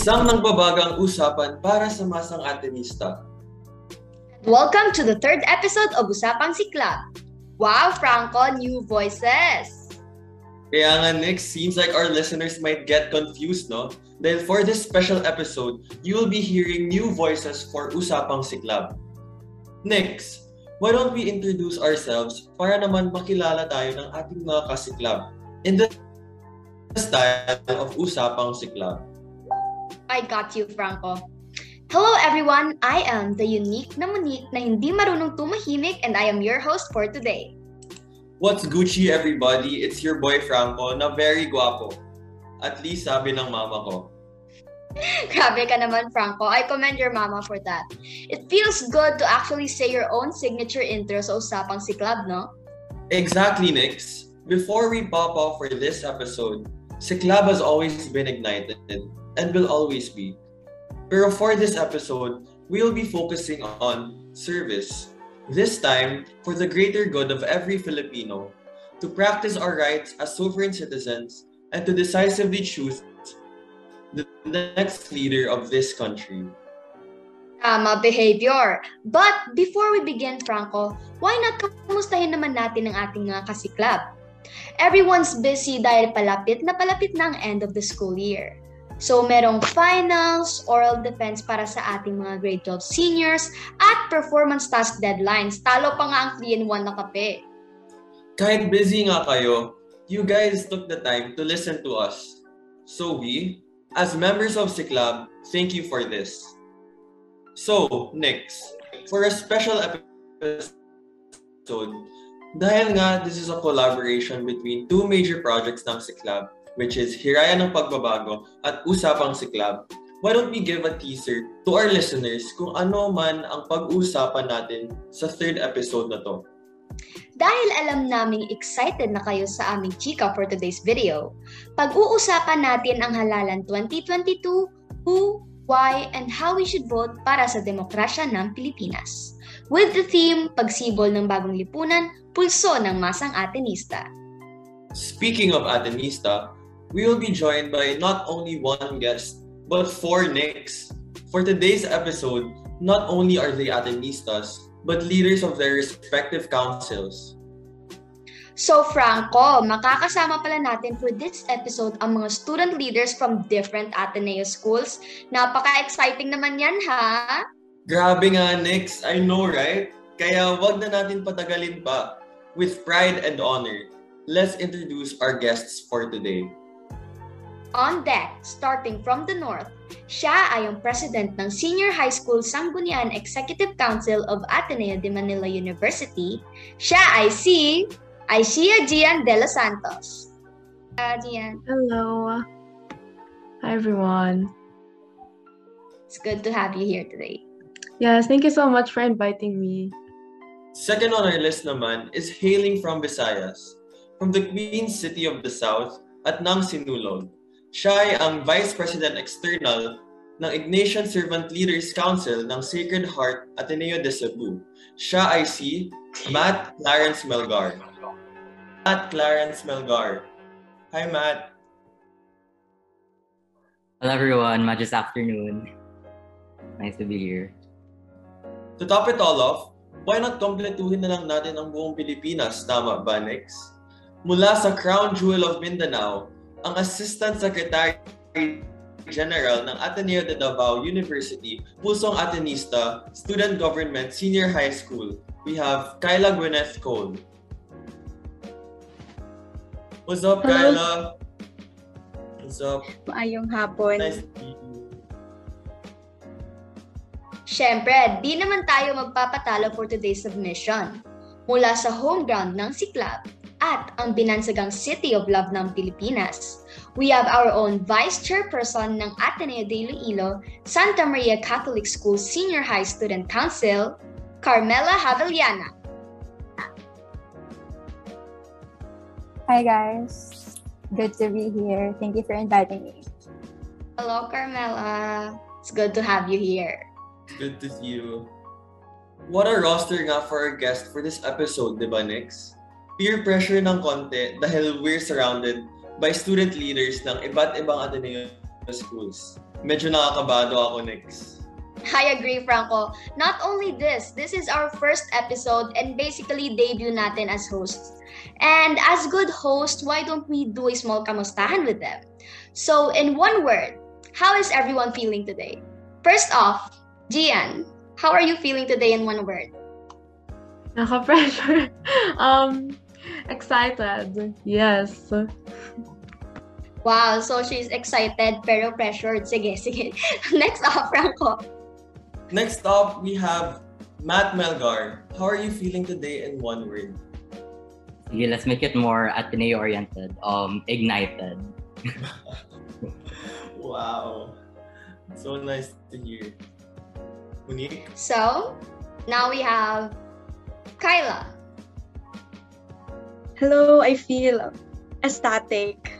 Isang nangbabagang usapan para sa masang atenista. Welcome to the third episode of Usapang Siklab. Wow, Franco, new voices! Kaya nga, next, seems like our listeners might get confused, no? Dahil for this special episode, you will be hearing new voices for Usapang Siklab. Next, why don't we introduce ourselves para naman makilala tayo ng ating mga kasiklab in the style of Usapang Siklab. I got you, Franco. Hello everyone, I am the unique na Monique na hindi marunong tumahimik and I am your host for today. What's Gucci everybody? It's your boy Franco na very guapo. At least sabi ng mama ko. Grabe ka naman, Franco. I commend your mama for that. It feels good to actually say your own signature intro sa Usapang Siklab, no? Exactly, Nix. Before we pop off for this episode, Siklab has always been ignited and will always be. Pero for this episode, we'll be focusing on service. This time, for the greater good of every Filipino, to practice our rights as sovereign citizens and to decisively choose the next leader of this country. Tama behavior. But before we begin, Franco, why not kamustahin naman natin ang ating mga kasiklab? Everyone's busy dahil palapit na palapit na ang end of the school year. So, merong finals, oral defense para sa ating mga grade 12 seniors, at performance task deadlines. Talo pa nga ang 3-in-1 na kape. Kahit busy nga kayo, you guys took the time to listen to us. So we, as members of Siklab, thank you for this. So, next, for a special episode, dahil nga this is a collaboration between two major projects ng Siklab, which is Hiraya ng Pagbabago at Usapang Siklab, why don't we give a teaser to our listeners kung ano man ang pag-uusapan natin sa third episode na to. Dahil alam naming excited na kayo sa aming chika for today's video, pag-uusapan natin ang halalan 2022, who, why, and how we should vote para sa demokrasya ng Pilipinas. With the theme, Pagsibol ng Bagong Lipunan, Pulso ng Masang Atenista. Speaking of Atenista, we will be joined by not only one guest, but four Nicks. For today's episode, not only are they Atenistas, but leaders of their respective councils. So Franco, makakasama pala natin for this episode ang mga student leaders from different Ateneo schools. Napaka-exciting naman yan, ha? Grabe nga, Nix. I know, right? Kaya wag na natin patagalin pa. With pride and honor, let's introduce our guests for today. On deck, starting from the north, siya ay ang president ng Senior High School Sanggunian Executive Council of Ateneo de Manila University. Siya ay si Aishia Gian de los Santos. Uh, Gian. Hello. Hi, everyone. It's good to have you here today. Yes, thank you so much for inviting me. Second on our list naman is hailing from Visayas, from the Queen City of the South at Nang Sinulog. Siya ay ang Vice President External ng Ignatian Servant Leaders Council ng Sacred Heart Ateneo de Cebu. Siya ay si Matt Clarence Melgar. Matt Clarence Melgar. Hi, Matt. Hello, everyone. Majus afternoon. Nice to be here. To top it all off, why not kompletuhin na lang natin ang buong Pilipinas, tama ba, Nex? Mula sa Crown Jewel of Mindanao, ang Assistant Secretary General ng Ateneo de Davao University, pusong Atenista, Student Government Senior High School. We have Kyla Gwyneth Cole. What's up, Hello. Kyla? What's up? Maayong hapon. Nice to meet you. Siyempre, di naman tayo magpapatalo for today's submission. Mula sa home ground ng Siklab at ang binansagang City of Love ng Pilipinas, we have our own Vice Chairperson ng Ateneo de Iloilo, Santa Maria Catholic School Senior High Student Council, Carmela Haveliana. Hi guys. Good to be here. Thank you for inviting me. Hello, Carmela. It's good to have you here. Good to see you. What a roster nga for our guest for this episode, di ba, Nix? Peer pressure ng konti dahil we're surrounded by student leaders ng iba't ibang Ateneo schools. Medyo nakakabado ako, Nix. I agree, Franco. Not only this, this is our first episode and basically debut natin as hosts. And as good hosts, why don't we do a small kamustahan with them? So, in one word, how is everyone feeling today? First off, Jian, how are you feeling today in one word? Naka-pressure. um, excited. Yes. Wow, so she's excited pero pressured. Sige, sige. Next up, Franco. Next up, we have Matt Melgar. How are you feeling today in one word? Sige, let's make it more Ateneo-oriented. Um, ignited. Wow. So nice to hear. Unique? So, now we have Cayla. Hello, I feel ecstatic.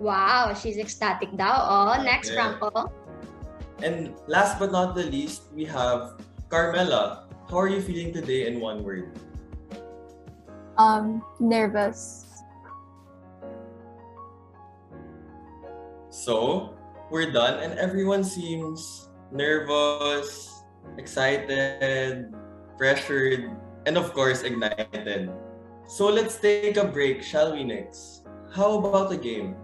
Wow, she's ecstatic daw. Oh, next, Yeah. Franco. And last but not the least, we have Carmela. How are you feeling today in one word? Um, nervous. So, we're done and everyone seems nervous, excited, pressured, and of course, ignited. So let's take a break, shall we, Nix? How about the game?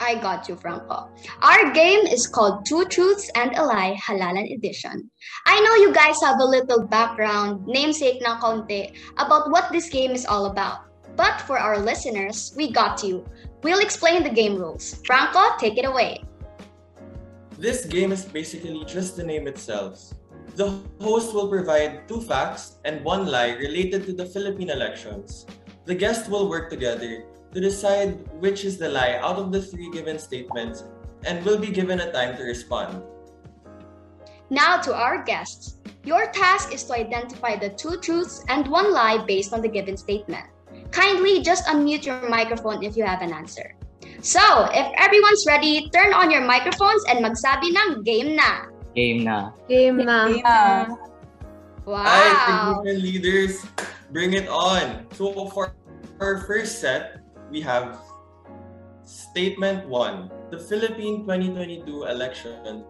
I got you, Franco. Our game is called Two Truths and a Lie Halalan Edition. I know you guys have a little background, namesake na konti, about what this game is all about. But for our listeners, we got you. We'll explain the game rules. Franco, take it away. This game is basically just the name itself. The host will provide two facts and one lie related to the Philippine elections. The guest will work together to decide which is the lie out of the three given statements and will be given a time to respond. Now to our guests. Your task is to identify the two truths and one lie based on the given statement. Kindly just unmute your microphone if you have an answer. So, if everyone's ready, turn on your microphones and magsabi ng game na. Game na. Game na. Yeah. Wow. Alright, technician leaders, bring it on. So for our first set, we have Statement 1. The Philippine 2022 elections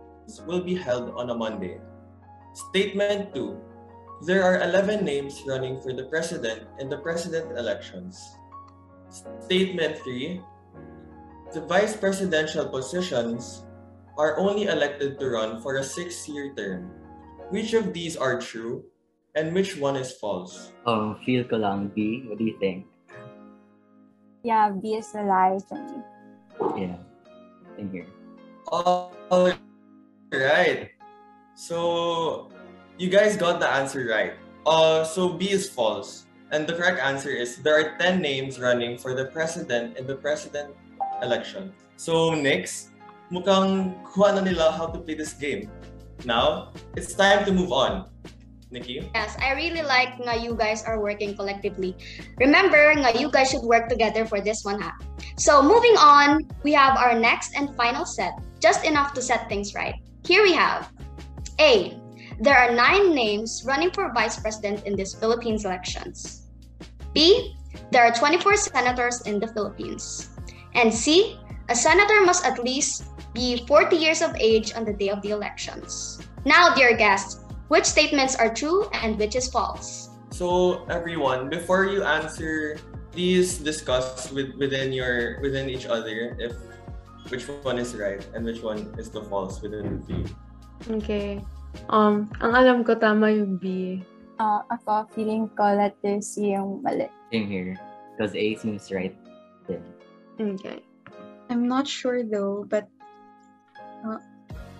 will be held on a Monday. Statement 2. There are 11 names running for the president in the president elections. Statement 3. The vice presidential positions are only elected to run for a six-year term. Which of these are true and which one is false? Oh, feel ko lang, B. What do you think? Yeah, B is a lie for me. Yeah. In here. All right. So you guys got the answer right. Uh, so B is false. And the correct answer is there are 10 names running for the president in the president election. So next, mukhang kuha na nila how to play this game. Now, it's time to move on. Nikki? Yes, I really like nga you guys are working collectively. Remember nga you guys should work together for this one ha. So moving on, we have our next and final set. Just enough to set things right. Here we have A. There are nine names running for vice president in this Philippines elections. B. There are 24 senators in the Philippines. And C. A senator must at least be 40 years of age on the day of the elections. Now, dear guests, which statements are true and which is false? So everyone, before you answer, please discuss with within your within each other if which one is right and which one is the false within the team. Okay. Um, ang alam ko tama yung B. Uh, ako, feeling ko letter C yung mali. Same here. Because A seems right. Then. Okay. I'm not sure though, but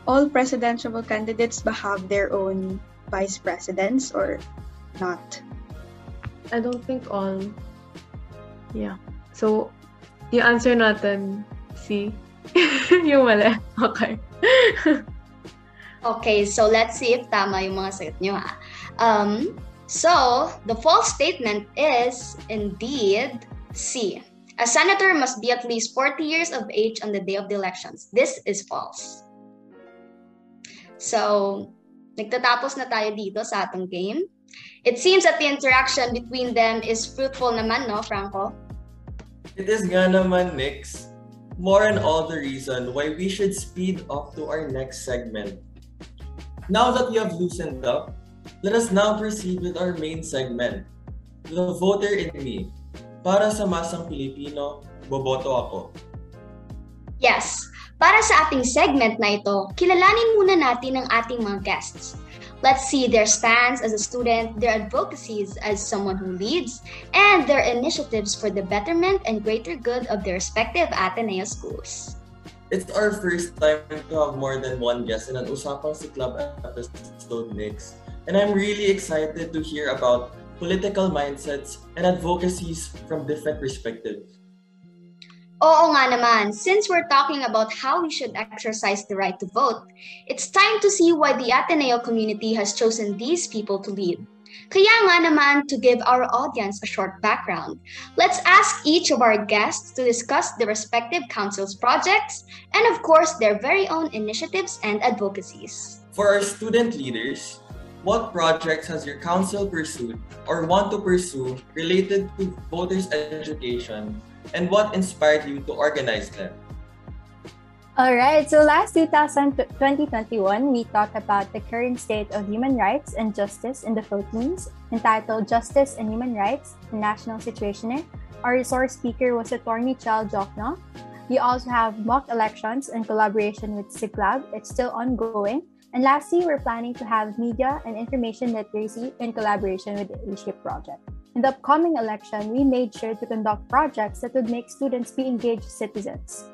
all presidential candidates ba have their own vice presidents or not? I don't think all. Yeah. So, yung answer natin, C. yung mali. Okay. Okay, so let's see if tama yung mga sagot nyo ha. Um, so, the false statement is indeed C. A senator must be at least 40 years of age on the day of the elections. This is false. So, nagtatapos na tayo dito sa atong game. It seems that the interaction between them is fruitful naman, no, Franco? It is nga naman, Nix. more on all the reason why we should speed up to our next segment. Now that we have loosened up, let us now proceed with our main segment, The Voter in Me. Para sa masang Pilipino, boboto ako. Yes, para sa ating segment na ito, kilalanin muna natin ang ating mga guests. Let's see their stance as a student, their advocacies as someone who leads, and their initiatives for the betterment and greater good of their respective Ateneo schools. It's our first time to have more than one guest in an Usapang si Club episode mix. And I'm really excited to hear about political mindsets and advocacies from different perspectives. Oo nga naman, since we're talking about how we should exercise the right to vote, it's time to see why the Ateneo community has chosen these people to lead. Kaya nga naman, to give our audience a short background, let's ask each of our guests to discuss the respective council's projects and of course their very own initiatives and advocacies. For our student leaders, what projects has your council pursued or want to pursue related to voters' education and what inspired you to organize them? All right, so last 2000, 2021, we talked about the current state of human rights and justice in the Philippines, entitled Justice and Human Rights, National Situation. Our resource speaker was Attorney Chel Diokno. We also have mock elections in collaboration with Siklab. It's still ongoing. And lastly, we're planning to have media and information literacy in collaboration with the A-Shape project. In the upcoming election, we made sure to conduct projects that would make students be engaged citizens.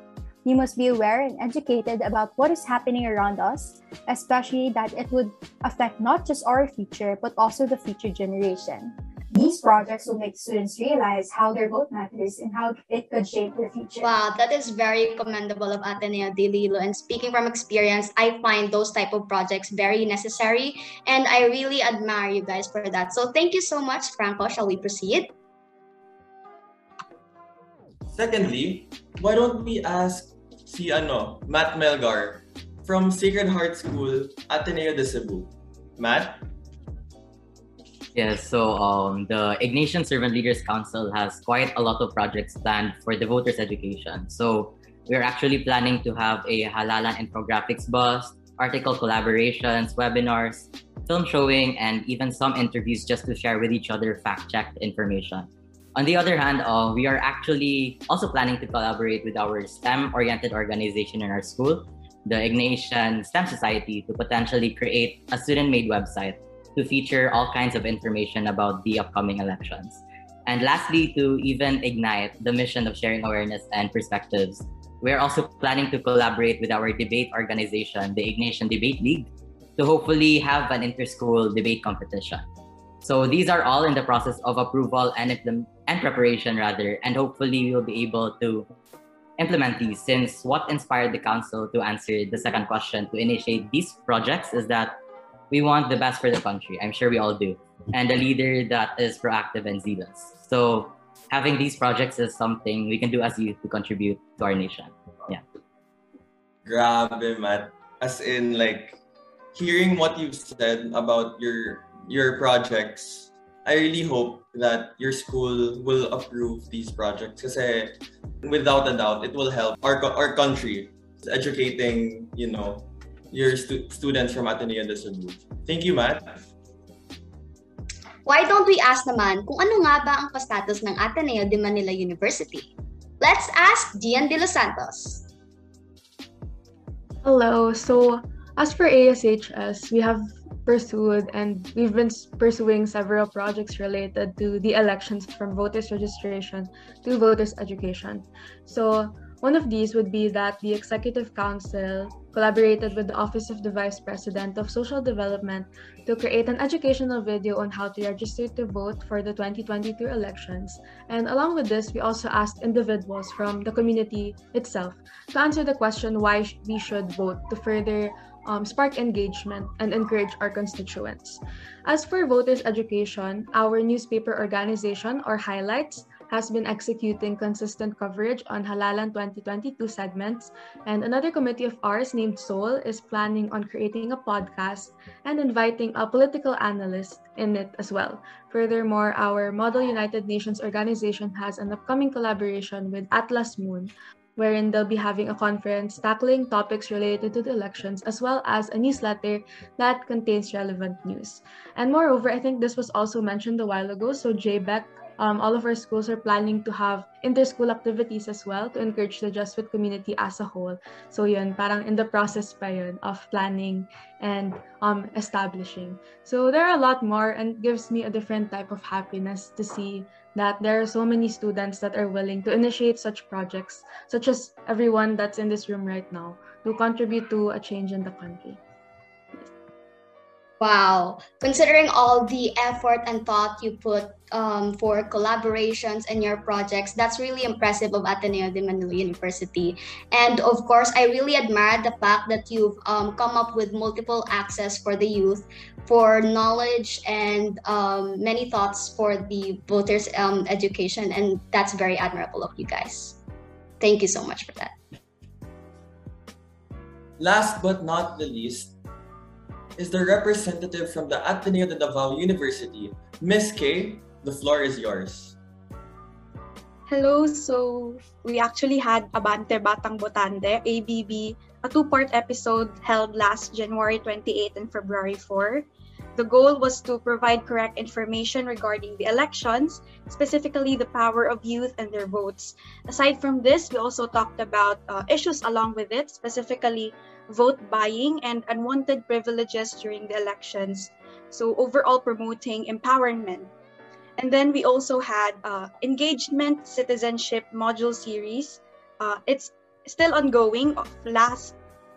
We must be aware and educated about what is happening around us, especially that it would affect not just our future, but also the future generation. These projects will make students realize how their vote matters and how it could shape their future. Wow, that is very commendable of Ateneo de Iloilo. And speaking from experience, I find those type of projects very necessary, and I really admire you guys for that. So thank you so much, Franco. Shall we proceed? Secondly, why don't we ask si ano, Matt Melgar from Sacred Heart School, Ateneo de Cebu. Matt? Yes, so um, the Ignatian Servant Leaders Council has quite a lot of projects planned for the voters' education. So we're actually planning to have a halalan infographics bus, article collaborations, webinars, film showing, and even some interviews just to share with each other fact-checked information. On the other hand, uh, we are actually also planning to collaborate with our STEM-oriented organization in our school, the Ignatian STEM Society, to potentially create a student-made website to feature all kinds of information about the upcoming elections. And lastly, to even ignite the mission of sharing awareness and perspectives, we're also planning to collaborate with our debate organization, the Ignatian Debate League, to hopefully have an inter-school debate competition. So these are all in the process of approval and, and preparation rather, and hopefully we will be able to implement these since what inspired the council to answer the second question to initiate these projects is that we want the best for the country. I'm sure we all do. And a leader that is proactive and zealous. So having these projects is something we can do as youth to contribute to our nation. Yeah. Grabe, Matt. As in, like, hearing what you've said about your your projects, I really hope that your school will approve these projects because without a doubt, it will help our, our country educating, you know, your stu- students from Ateneo de Cebu. Thank you, Matt. Why don't we ask naman kung ano nga ba ang pastatus ng Ateneo de Manila University? Let's ask Jian de los Santos. Hello. So, as for ASHS, we have pursued and we've been pursuing several projects related to the elections from voters registration to voters education. So, one of these would be that the Executive Council collaborated with the Office of the Vice President of Social Development to create an educational video on how to register to vote for the 2022 elections. And along with this, we also asked individuals from the community itself to answer the question why we should vote to further um, spark engagement and encourage our constituents. As for voters' education, our newspaper organization or highlights has been executing consistent coverage on Halalan 2022 segments, and another committee of ours named Soul is planning on creating a podcast and inviting a political analyst in it as well. Furthermore, our Model United Nations organization has an upcoming collaboration with Atlas Moon, wherein they'll be having a conference tackling topics related to the elections, as well as a newsletter that contains relevant news. And moreover, I think this was also mentioned a while ago. So JBEC um, all of our schools are planning to have inter-school activities as well to encourage the Jesuit community as a whole. So yun, parang in the process pa yun of planning and um, establishing. So there are a lot more and gives me a different type of happiness to see that there are so many students that are willing to initiate such projects, such as everyone that's in this room right now, to contribute to a change in the country. Wow. Considering all the effort and thought you put um, for collaborations and your projects, that's really impressive of Ateneo de Manila University. And of course, I really admire the fact that you've um, come up with multiple access for the youth, for knowledge and um, many thoughts for the voters' um, education. And that's very admirable of you guys. Thank you so much for that. Last but not the least, is the representative from the Ateneo de Davao University. Miss K, the floor is yours. Hello, so we actually had Abante Batang Botante, ABB, a two-part episode held last January 28 and February 4. The goal was to provide correct information regarding the elections, specifically the power of youth and their votes. Aside from this, we also talked about uh, issues along with it, specifically vote buying and unwanted privileges during the elections. So overall promoting empowerment. And then we also had uh, engagement citizenship module series. Uh, it's still ongoing last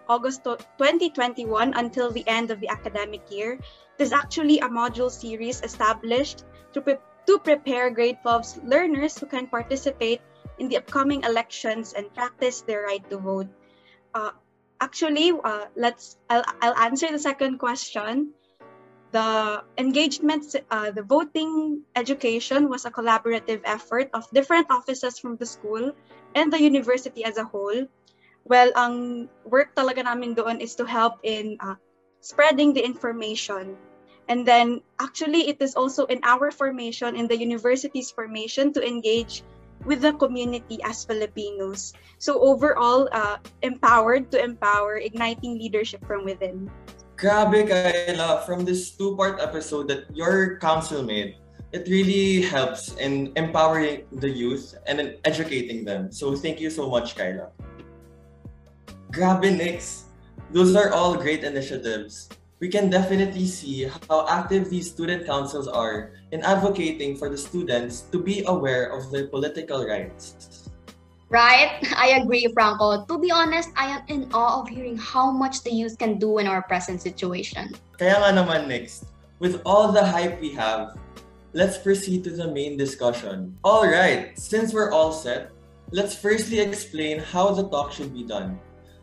August 2021 until the end of the academic year. There's actually a module series established to, pre- to prepare grade 12 learners who can participate in the upcoming elections and practice their right to vote. Uh, actually, uh, let's I'll, I'll answer the second question. The engagement, uh, the voting education was a collaborative effort of different offices from the school and the university as a whole. Well, ang work talaga namin doon is to help in uh, spreading the information. And then actually it is also in our formation, in the university's formation to engage with the community as Filipinos. So overall, uh, empowered to empower, igniting leadership from within. Grabe, Cayla, from this two-part episode that your council made, it really helps in empowering the youth and in educating them. So thank you so much, Cayla. Grabe, Nix. Those are all great initiatives we can definitely see how active these student councils are in advocating for the students to be aware of their political rights. Right? I agree, Franco. To be honest, I am in awe of hearing how much the youth can do in our present situation. Kaya nga naman next, with all the hype we have, let's proceed to the main discussion. Alright, since we're all set, let's firstly explain how the talk should be done.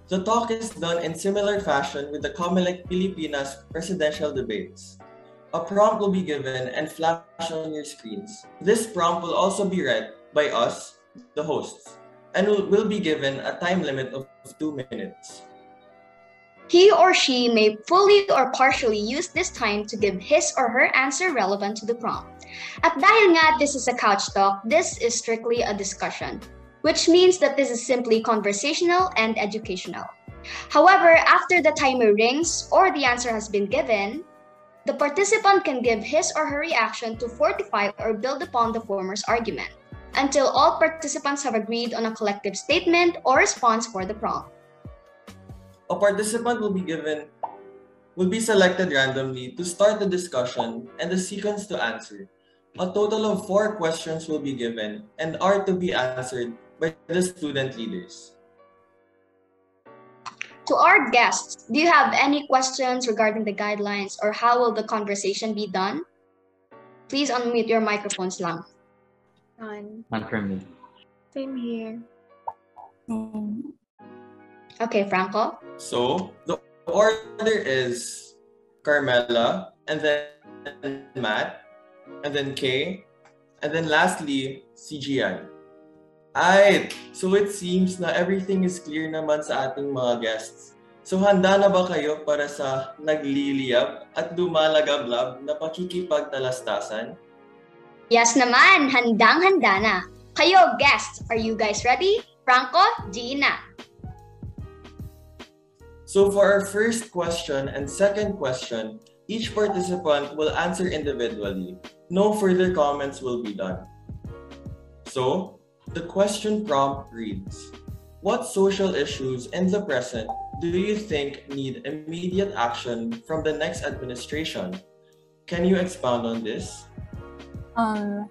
The talk is done in similar fashion with the Comelec Pilipinas presidential debates. A prompt will be given and flash on your screens. This prompt will also be read by us, the hosts, and will be given a time limit of two minutes. He or she may fully or partially use this time to give his or her answer relevant to the prompt. At dahil nga this is a couch talk, this is strictly a discussion which means that this is simply conversational and educational. However, after the timer rings or the answer has been given, the participant can give his or her reaction to fortify or build upon the former's argument until all participants have agreed on a collective statement or response for the prompt. A participant will be given will be selected randomly to start the discussion and the sequence to answer. A total of four questions will be given and are to be answered by the student leaders. To our guests, do you have any questions regarding the guidelines or how will the conversation be done? Please unmute your microphones lang. None. None from me. Same here. Mm. Okay, Franco. So the order is Carmela, and then Matt, and then Kay, and then lastly CGI. Ay, so it seems na everything is clear naman sa ating mga guests. So handa na ba kayo para sa nagliliyab at lumalagablab na pakikipagtalastasan? Yes naman, handang-handa na. Kayo, guests, are you guys ready? Franco, Gina. So for our first question and second question, each participant will answer individually. No further comments will be done. So, the question prompt reads What social issues in the present do you think need immediate action from the next administration? Can you expound on this? Um,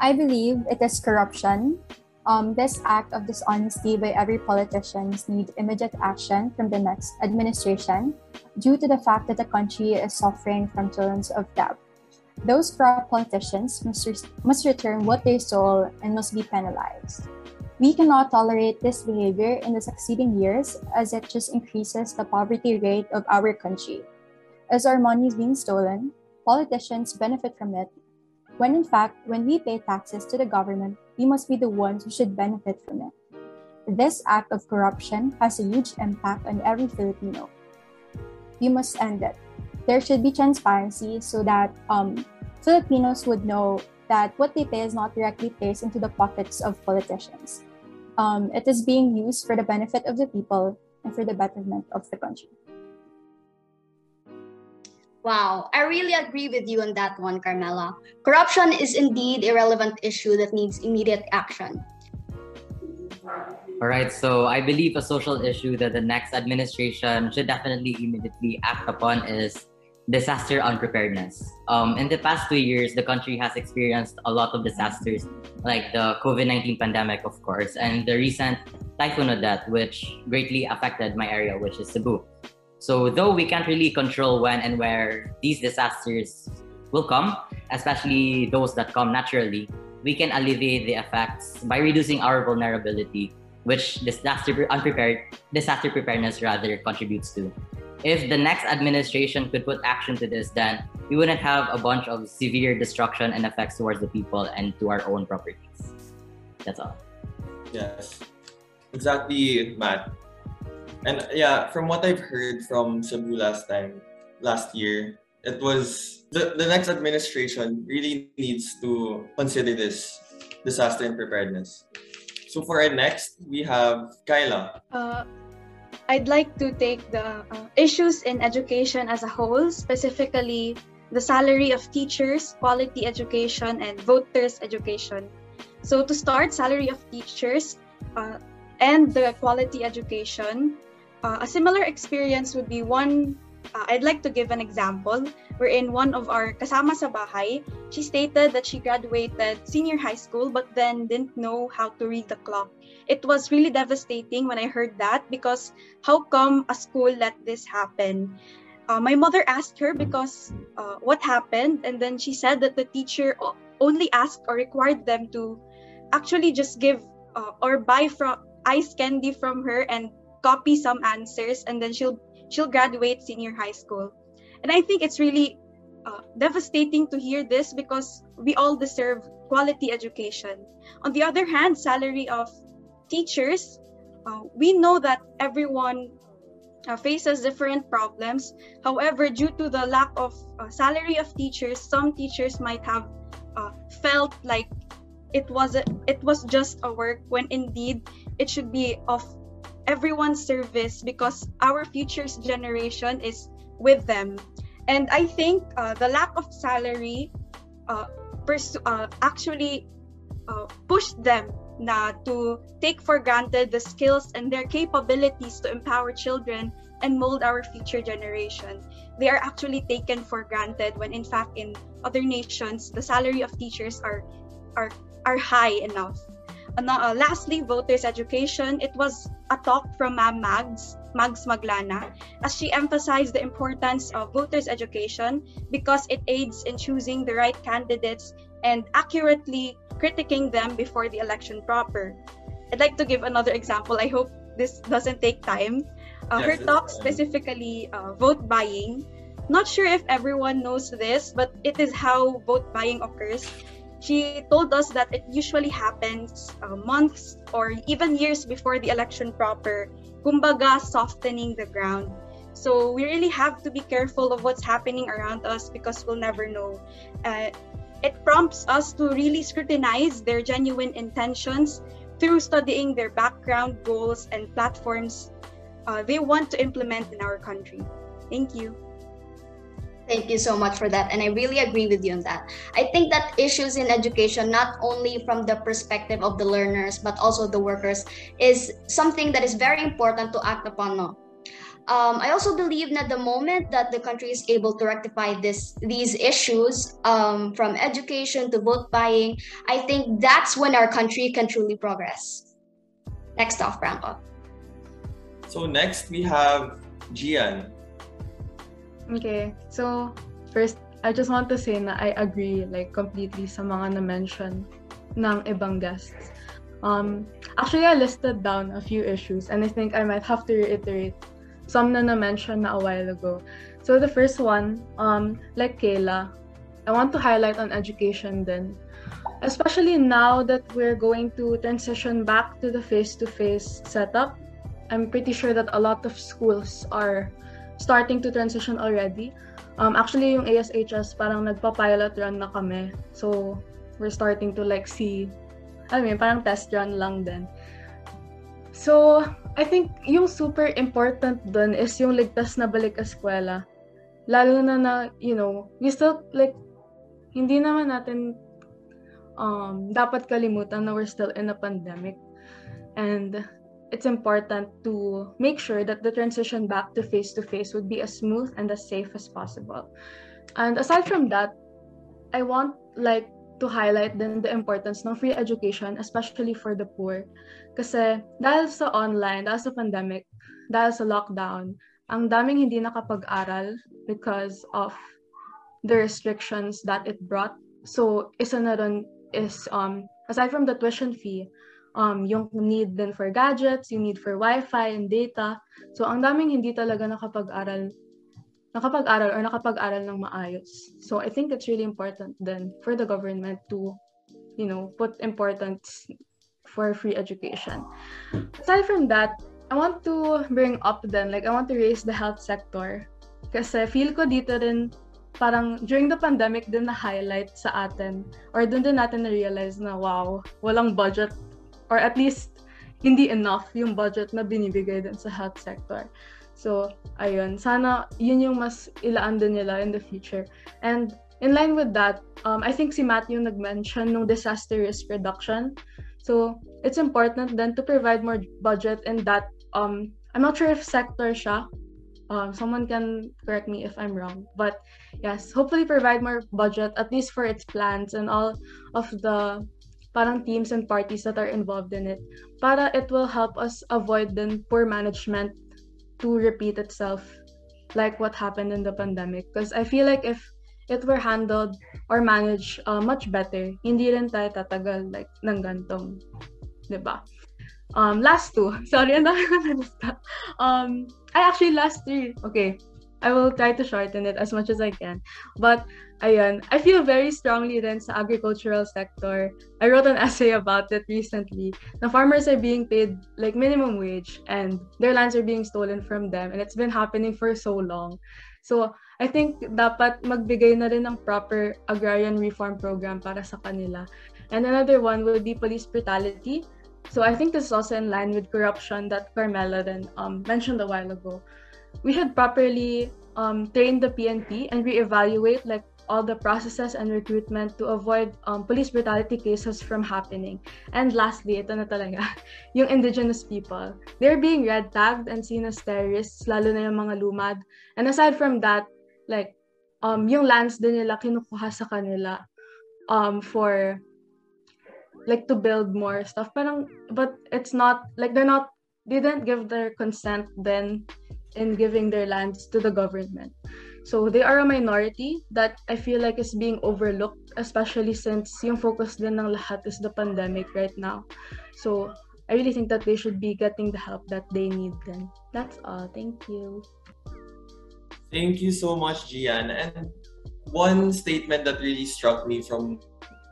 I believe it is corruption. Um, this act of dishonesty by every politician need immediate action from the next administration due to the fact that the country is suffering from tons of debt. Those corrupt politicians must, re- must return what they stole and must be penalized. We cannot tolerate this behavior in the succeeding years as it just increases the poverty rate of our country. As our money is being stolen, politicians benefit from it, when in fact, when we pay taxes to the government, we must be the ones who should benefit from it. This act of corruption has a huge impact on every Filipino. We must end it. There should be transparency so that um, Filipinos would know that what they pay is not directly placed into the pockets of politicians. Um, it is being used for the benefit of the people and for the betterment of the country. Wow, I really agree with you on that one, Carmela. Corruption is indeed a relevant issue that needs immediate action. All right, so I believe a social issue that the next administration should definitely immediately act upon is disaster unpreparedness. Um, in the past two years, the country has experienced a lot of disasters, like the COVID 19 pandemic, of course, and the recent Typhoon Odette, which greatly affected my area, which is Cebu. So, though we can't really control when and where these disasters will come, especially those that come naturally, we can alleviate the effects by reducing our vulnerability, which disaster unprepared disaster preparedness rather contributes to. If the next administration could put action to this, then we wouldn't have a bunch of severe destruction and effects towards the people and to our own properties. That's all. Yes, exactly, Matt. And yeah, from what I've heard from Cebu last time, last year, it was the, the next administration really needs to consider this disaster and preparedness. So for our next, we have Cayla. Uh, I'd like to take the uh, issues in education as a whole, specifically the salary of teachers, quality education, and voters' education. So, to start, salary of teachers uh, and the quality education. Uh, a similar experience would be one. Uh, I'd like to give an example wherein one of our kasama sa bahay, she stated that she graduated senior high school but then didn't know how to read the clock. It was really devastating when I heard that because how come a school let this happen? Uh, my mother asked her because uh, what happened, and then she said that the teacher only asked or required them to actually just give uh, or buy from ice candy from her and copy some answers, and then she'll she'll graduate senior high school. And I think it's really uh, devastating to hear this because we all deserve quality education. On the other hand, salary of teachers, uh, we know that everyone uh, faces different problems. However, due to the lack of uh, salary of teachers, some teachers might have uh, felt like it was a, it was just a work when indeed it should be of everyone's service because our future's generation is with them. And I think uh, the lack of salary uh, pers- uh, actually uh, pushed them na to take for granted the skills and their capabilities to empower children and mold our future generation. They are actually taken for granted when in fact in other nations the salary of teachers are are are high enough. And, uh, lastly, voters education. It was a talk from Ma'am Mags, Mags Maglana, as she emphasized the importance of voters education because it aids in choosing the right candidates and accurately critiquing them before the election proper. I'd like to give another example. I hope this doesn't take time. Uh, Yes, her talk specifically uh, vote buying. Not sure if everyone knows this, but it is how vote buying occurs. She told us that it usually happens uh, months or even years before the election proper, kumbaga softening the ground. So we really have to be careful of what's happening around us because we'll never know. Uh, it prompts us to really scrutinize their genuine intentions. through studying their background, goals, and platforms uh, they want to implement in our country. Thank you. Thank you so much for that. And I really agree with you on that. I think that issues in education, not only from the perspective of the learners, but also the workers, is something that is very important to act upon. No? Um, I also believe that the moment that the country is able to rectify this these issues um, from education to vote buying, I think that's when our country can truly progress. Next off, Franco. So next we have Jian. Okay, so first, I just want to say na I agree like completely sa mga na-mention ng ibang guests. Um, actually, I listed down a few issues and I think I might have to reiterate some na na-mention na a while ago. So the first one, um, like Kayla, I want to highlight on education then. Especially now that we're going to transition back to the face-to-face setup, I'm pretty sure that a lot of schools are starting to transition already. Um, actually, yung ASHS, parang nagpa-pilot run na kami. So, we're starting to like see, I mean, parang test run lang din. So, I think yung super important dun is yung ligtas na balik eskwela. Lalo na na, you know, we still, like, hindi naman natin um, dapat kalimutan na we're still in a pandemic. And it's important to make sure that the transition back to face-to-face would be as smooth and as safe as possible. And aside from that, I want, like, to highlight din the importance ng free education, especially for the poor. Kasi dahil sa online, dahil sa pandemic, dahil sa lockdown, ang daming hindi nakapag-aral because of the restrictions that it brought. So, isa na rin is, um, aside from the tuition fee, um, yung need din for gadgets, yung need for wifi and data. So, ang daming hindi talaga nakapag-aral nakapag-aral or nakapag-aral ng maayos. So I think it's really important then for the government to, you know, put importance for free education. Aside from that, I want to bring up then, like I want to raise the health sector. Kasi feel ko dito rin, parang during the pandemic din na-highlight sa atin or dun din natin na-realize na wow, walang budget or at least hindi enough yung budget na binibigay din sa health sector. So, ayun. Sana yun yung mas ilaan din nila in the future. And in line with that, um, I think si Matthew nag-mention ng disaster risk reduction. So, it's important then to provide more budget in that. Um, I'm not sure if sector siya. Um, someone can correct me if I'm wrong. But yes, hopefully provide more budget, at least for its plans and all of the parang teams and parties that are involved in it para it will help us avoid then poor management to repeat itself like what happened in the pandemic. Because I feel like if it were handled or managed uh, much better, hindi rin tayo tatagal like ng gantong, di ba? Um, last two. Sorry, ang Um, I actually last three. Okay. I will try to shorten it as much as I can. But ayun, I feel very strongly then sa agricultural sector. I wrote an essay about it recently. The farmers are being paid like minimum wage and their lands are being stolen from them and it's been happening for so long. So, I think dapat magbigay na rin ng proper agrarian reform program para sa kanila. And another one will be police brutality. So I think this is also in line with corruption that Carmela then um, mentioned a while ago we should properly um, train the PNP and reevaluate like all the processes and recruitment to avoid um, police brutality cases from happening. And lastly, ito na talaga, yung indigenous people. They're being red tagged and seen as terrorists, lalo na yung mga lumad. And aside from that, like, um, yung lands din nila kinukuha sa kanila um, for like to build more stuff. Parang, but it's not, like they're not, they didn't give their consent then in giving their lands to the government. So they are a minority that I feel like is being overlooked, especially since yung focus din ng lahat is the pandemic right now. So I really think that they should be getting the help that they need then. That's all. Thank you. Thank you so much, Jian. And one statement that really struck me from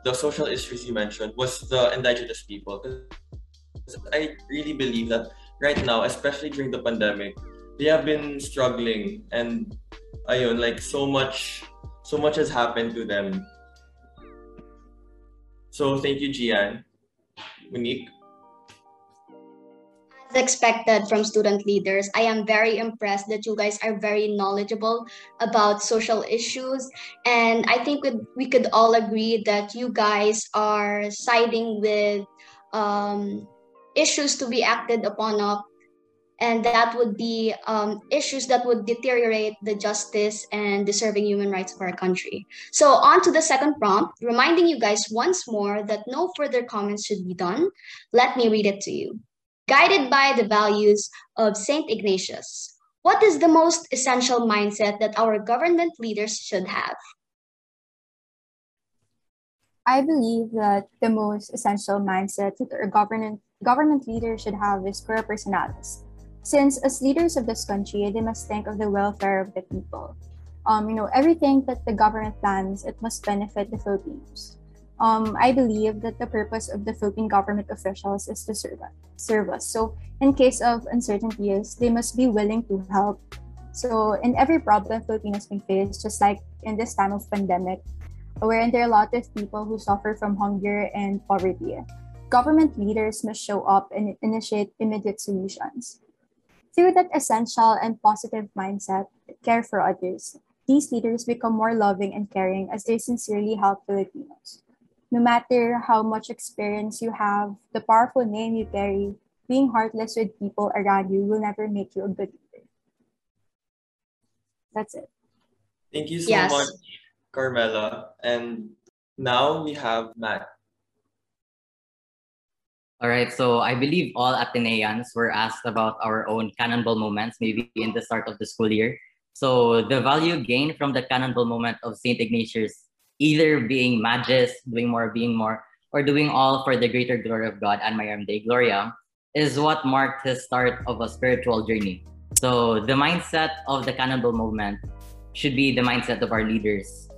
the social issues you mentioned was the indigenous people. Because I really believe that right now, especially during the pandemic, they have been struggling and ayun like so much so much has happened to them so thank you Jian Monique As expected from student leaders. I am very impressed that you guys are very knowledgeable about social issues. And I think we, could all agree that you guys are siding with um, issues to be acted upon of and that would be um, issues that would deteriorate the justice and deserving human rights of our country. So, on to the second prompt, reminding you guys once more that no further comments should be done. Let me read it to you. Guided by the values of St. Ignatius, what is the most essential mindset that our government leaders should have? I believe that the most essential mindset that our government government leaders should have is cura personalis, since as leaders of this country, they must think of the welfare of the people. Um, you know, everything that the government plans, it must benefit the Filipinos. Um, I believe that the purpose of the Philippine government officials is to serve, serve us. So, in case of uncertainties, they must be willing to help. So, in every problem Filipinos can face, just like in this time of pandemic, wherein there are a lot of people who suffer from hunger and poverty, government leaders must show up and initiate immediate solutions. Through that essential and positive mindset, care for others, these leaders become more loving and caring as they sincerely help Filipinos. No matter how much experience you have, the powerful name you carry, being heartless with people around you will never make you a good leader. That's it. Thank you so Yes. much, Carmela. And now we have Matt. All right, so I believe all Ateneans were asked about our own cannonball moments, maybe in the start of the school year. So the value gained from the cannonball moment of St. Ignatius, either being magis, doing more, being more, or doing all for the greater glory of God and Mayam Dei Gloria, is what marked his start of a spiritual journey. So the mindset of the cannonball movement should be the mindset of our leaders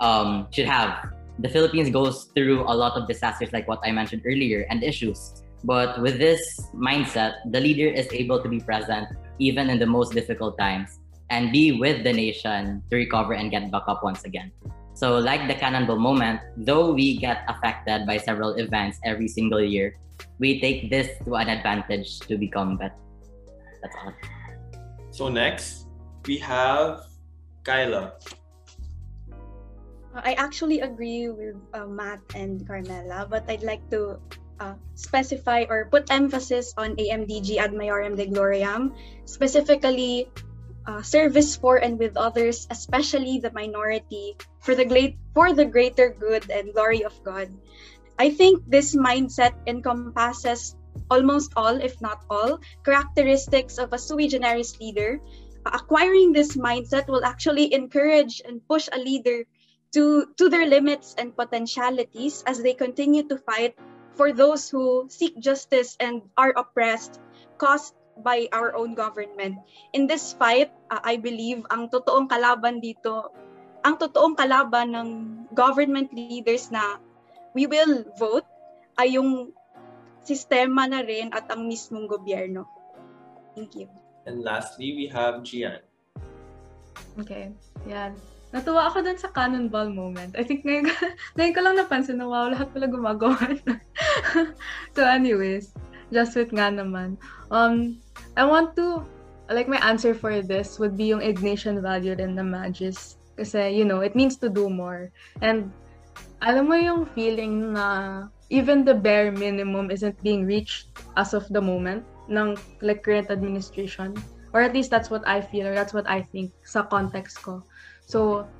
um, should have the Philippines goes through a lot of disasters, like what I mentioned earlier, and issues. But with this mindset, the leader is able to be present even in the most difficult times and be with the nation to recover and get back up once again. So, like the Cannonball moment, though we get affected by several events every single year, we take this to an advantage to become better. That's all. So next, we have Cayla. I actually agree with uh, Matt and Carmela, but I'd like to uh, specify or put emphasis on AMDG Ad Maiorem Dei Gloriam, specifically uh, service for and with others, especially the minority, for the great for the greater good and glory of God. I think this mindset encompasses almost all, if not all, characteristics of a sui generis leader. Acquiring this mindset will actually encourage and push a leader to, to their limits and potentialities as they continue to fight for those who seek justice and are oppressed caused by our own government. In this fight, uh, I believe ang totoong kalaban dito, ang totoong kalaban ng government leaders na we will vote ay yung sistema na rin at ang mismong gobyerno. Thank you. And lastly, we have Gian. Okay, yan. Natuwa ako dun sa cannonball moment. I think ngayon, ngayon ko lang napansin na wow, lahat pala gumagawa. so anyways, just with nga naman. Um, I want to, like my answer for this would be yung Ignatian value rin na Magis. Kasi, you know, it means to do more. And alam mo yung feeling na even the bare minimum isn't being reached as of the moment ng like current administration. Or at least that's what I feel or that's what I think sa context ko. So,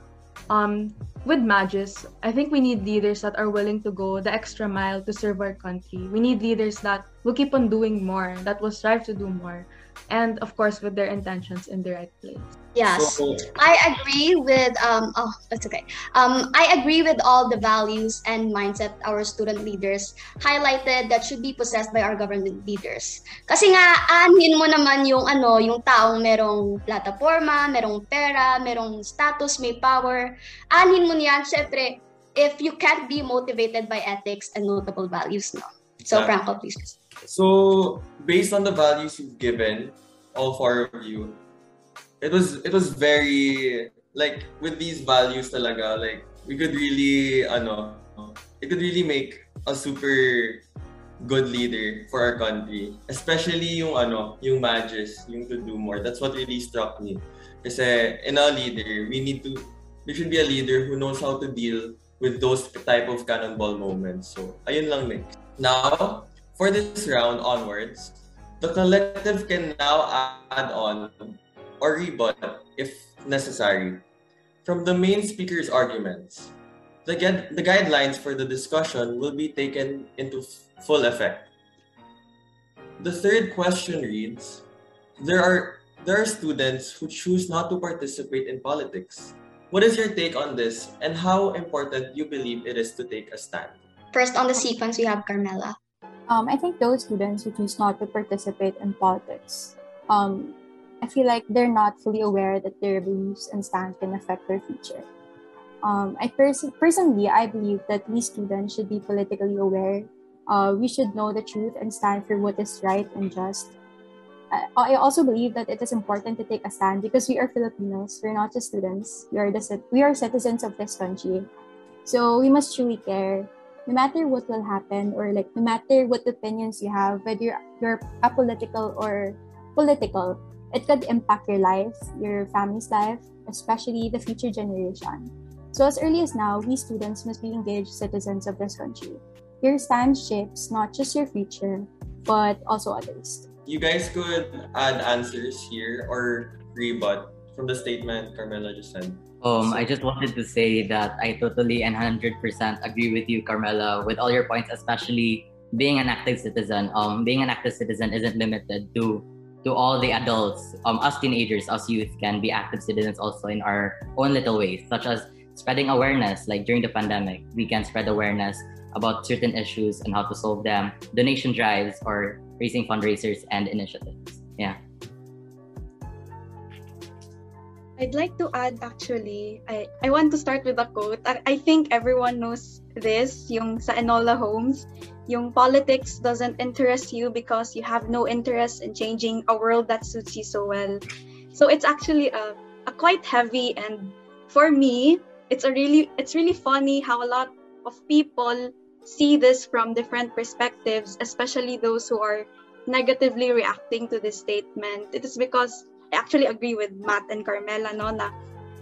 um, with Magis, I think we need leaders that are willing to go the extra mile to serve our country. We need leaders that will keep on doing more, that will strive to do more, and of course, with their intentions in the right place. Yes. So, I agree with um oh that's okay. Um I agree with all the values and mindset our student leaders highlighted that should be possessed by our government leaders. Kasi nga aanhin mo naman yung ano, yung taong merong plataforma, merong pera, merong status, may power. Aanhin mo niyan syempre if you can't be motivated by ethics and notable values, no. So Yeah. Franco, please. So, based on the values you've given, all four of you, it was it was very like with these values talaga, like we could really ano, it could really make a super good leader for our country. Especially yung ano, yung Magis, yung to do more. That's what really struck me. Kasi in a leader, we need to, we should be a leader who knows how to deal with those type of cannonball moments. So, ayun lang, Nick. Now, for this round onwards, the collective can now add on or rebut if necessary from the main speaker's arguments. The, gu- the guidelines for the discussion will be taken into f- full effect. The third question reads There are there are students who choose not to participate in politics. What is your take on this and how important you believe it is to take a stand? First on the sequence, we have Carmela. Um, I think those students who choose not to participate in politics, um, I feel like they're not fully aware that their beliefs and stance can affect their future. Um, I pers- personally, I believe that we students should be politically aware. Uh, we should know the truth and stand for what is right and just. I, also believe that it is important to take a stand because we are Filipinos. We're not just students. We are the we are citizens of this country, so we must truly care no matter what will happen or like no matter what opinions you have whether you're, you're apolitical or political it could impact your life your family's life especially the future generation so as early as now we students must be engaged citizens of this country your stand shapes not just your future but also others You guys could add answers here or rebut from the statement Carmela just said. Um, I just wanted to say that I totally and 100% agree with you, Carmela, with all your points, especially being an active citizen. Um, being an active citizen isn't limited to to all the adults. Um, us teenagers, us youth can be active citizens also in our own little ways, such as spreading awareness. Like during the pandemic, we can spread awareness about certain issues and how to solve them. Donation drives or raising fundraisers and initiatives. Yeah. I'd like to add actually, I, I want to start with a quote. I, I think everyone knows this, yung sa Enola Holmes, yung politics doesn't interest you because you have no interest in changing a world that suits you so well. So it's actually a, a quite heavy and for me, it's a really it's really funny how a lot of people see this from different perspectives, especially those who are negatively reacting to this statement. It is because I actually agree with Matt and Carmela no na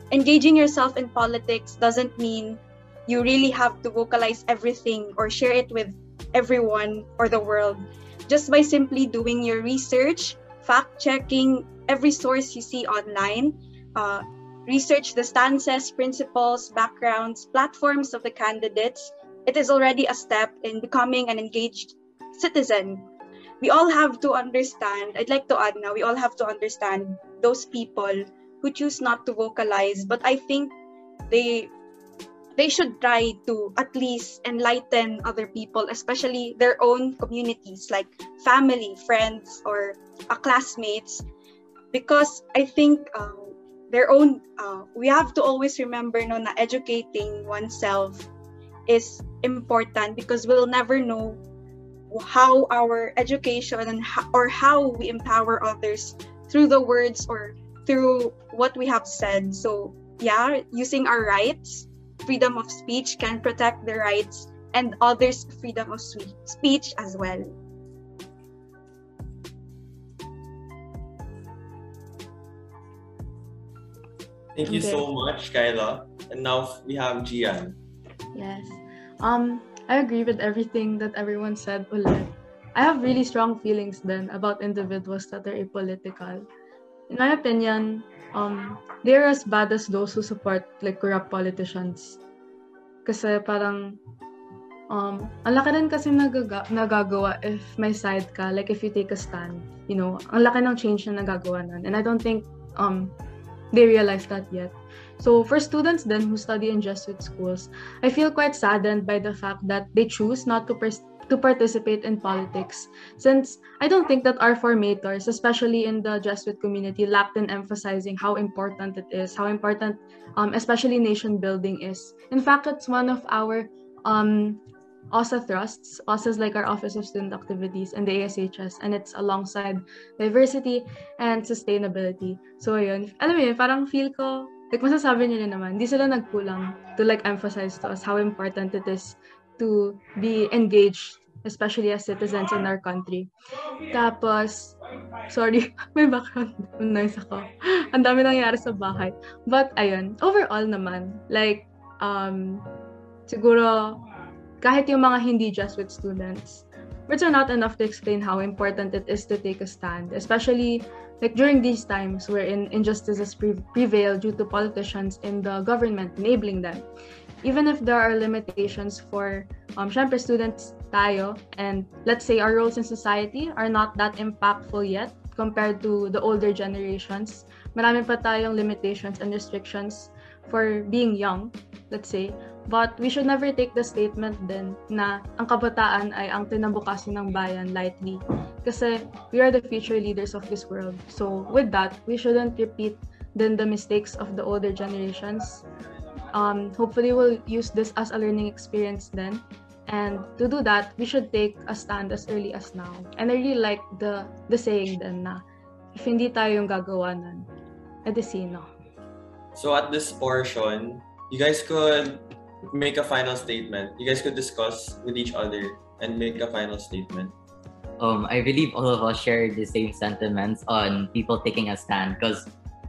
engaging yourself in politics doesn't mean you really have to vocalize everything or share it with everyone or the world. Just by simply doing your research, fact checking every source you see online, uh, research the stances, principles, backgrounds, platforms of the candidates, it is already a step in becoming an engaged citizen we all have to understand, I'd like to add now, we all have to understand those people who choose not to vocalize, but I think they they should try to at least enlighten other people, especially their own communities, like family, friends, or uh, classmates, because I think um, their own. Uh, we have to always remember, no, na educating oneself is important because we'll never know how our education and or how we empower others through the words or through what we have said. So, yeah, using our rights, freedom of speech can protect the rights and others' freedom of speech as well. Thank you Okay. so much, Cayla. And now we have Jian. Yes. Um, I agree with everything that everyone said ulit. I have really strong feelings then about individuals that are apolitical. In my opinion, um, they're as bad as those who support like corrupt politicians. Kasi parang um, ang laki rin kasi nagaga- nagagawa if may side ka, like if you take a stand, you know, ang laki ng change na nagagawa nun. And I don't think um, they realize that yet. So for students then who study in Jesuit schools, I feel quite saddened by the fact that they choose not to pers- to participate in politics since I don't think that our formators, especially in the Jesuit community, lacked in emphasizing how important it is, how important um, especially nation building is. In fact, it's one of our um, OSA thrusts. OSA is like our Office of Student Activities and the ASHS and it's alongside diversity and sustainability. So ayun, alam mo yun, parang feel ko like masasabi nila naman, hindi sila nagkulang to like emphasize to us how important it is to be engaged especially as citizens in our country. Tapos, sorry, may background noise ako. Ang dami nangyari sa bahay. But, ayun, overall naman, like, um, siguro, kahit yung mga hindi Jesuit students, words are not enough to explain how important it is to take a stand, especially like during these times wherein injustices pre- prevail due to politicians in the government enabling them. Even if there are limitations for, um, syempre students tayo, and let's say our roles in society are not that impactful yet compared to the older generations. Marami pa tayong limitations and restrictions for being young, let's say. But we should never take the statement din na ang kabataan ay ang tinabukasin ng bayan lightly. Kasi we are the future leaders of this world. So with that, we shouldn't repeat then the mistakes of the older generations. Um, hopefully, we'll use this as a learning experience then. And to do that, we should take a stand as early as now. And I really like the the saying then na if hindi tayo yung gagawa nun, edi sino? So at this portion, you guys could make a final statement. You guys could discuss with each other and make a final statement. Um, I believe all of us share the same sentiments on people taking a stand because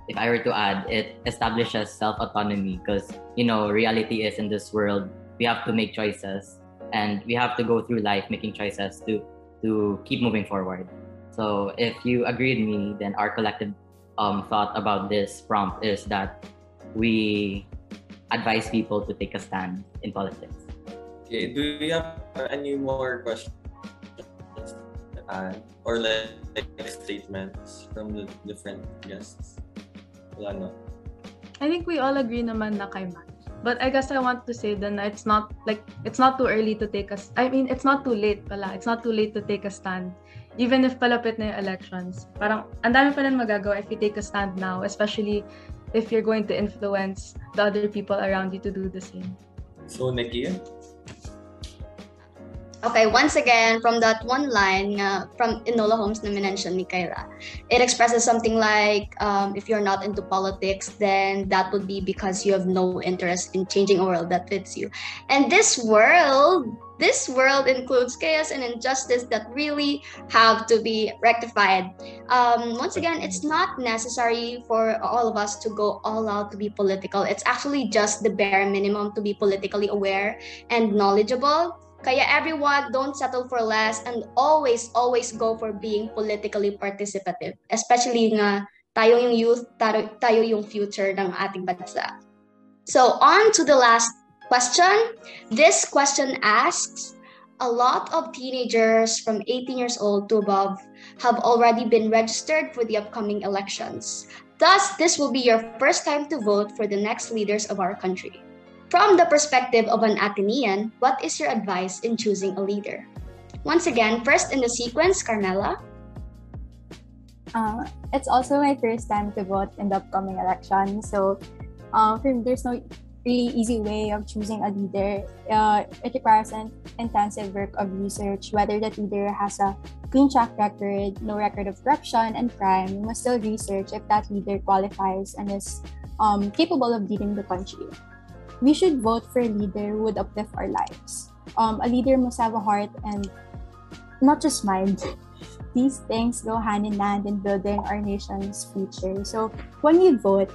if I were to add, it establishes self autonomy because you know reality is in this world we have to make choices and we have to go through life making choices to to keep moving forward. So if you agree with me, then our collective um, thought about this prompt is that we advise people to take a stand in politics. Okay, do you have any more questions add? Or like statements from the different guests? Na. I think we all agree naman na kay Matt. But I guess I want to say then it's not like it's not too early to take a I mean it's not too late pala. It's not too late to take a stand. Even if palapit na yung elections. Parang ang dami pa rin magagawa if you take a stand now, especially if you're going to influence the other people around you to do the same. So Nikki, Okay, once again, from that one line uh, from Enola Holmes na minention ni Cayla, it expresses something like, um, if you're not into politics, then that would be because you have no interest in changing a world that fits you. And this world, this world includes chaos and injustice that really have to be rectified. Um, once again, it's not necessary for all of us to go all out to be political. It's actually just the bare minimum to be politically aware and knowledgeable. Kaya everyone, don't settle for less and always, always go for being politically participative. Especially nga, tayo yung youth, tayo, tayo yung future ng ating bansa. So on to the last question. This question asks, a lot of teenagers from 18 years old to above have already been registered for the upcoming elections. Thus, this will be your first time to vote for the next leaders of our country. From the perspective of an Atenean, what is your advice in choosing a leader? Once again, first in the sequence, Carmela. Uh, it's also my first time to vote in the upcoming election. So, uh, me, there's no really easy way of choosing a leader. Uh, it requires an intensive work of research, whether that leader has a clean track record, no record of corruption and crime. You must still research if that leader qualifies and is um, capable of leading the country. We should vote for a leader who would uplift our lives. Um, a leader must have a heart and not just mind. These things go hand in hand in building our nation's future. So when you vote,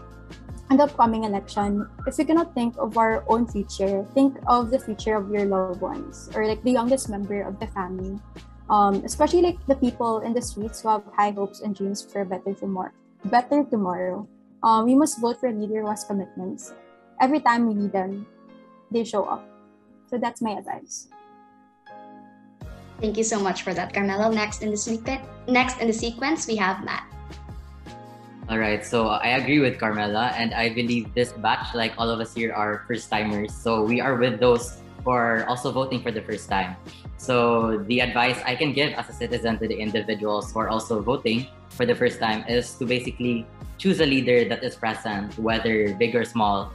in the upcoming election, if you cannot think of our own future, think of the future of your loved ones or like the youngest member of the family. Um, especially like the people in the streets who have high hopes and dreams for a better tomorrow. Better tomorrow. Um, we must vote for a leader who has commitments. Every time we need them, they show up. So that's my advice. Thank you so much for that, Carmelo. Next in the sequence, next in the sequence, we have Matt. All right, so I agree with Carmela, and I believe this batch, like all of us here, are first timers. So we are with those who are also voting for the first time. So the advice I can give as a citizen to the individuals who are also voting for the first time is to basically choose a leader that is present, whether big or small,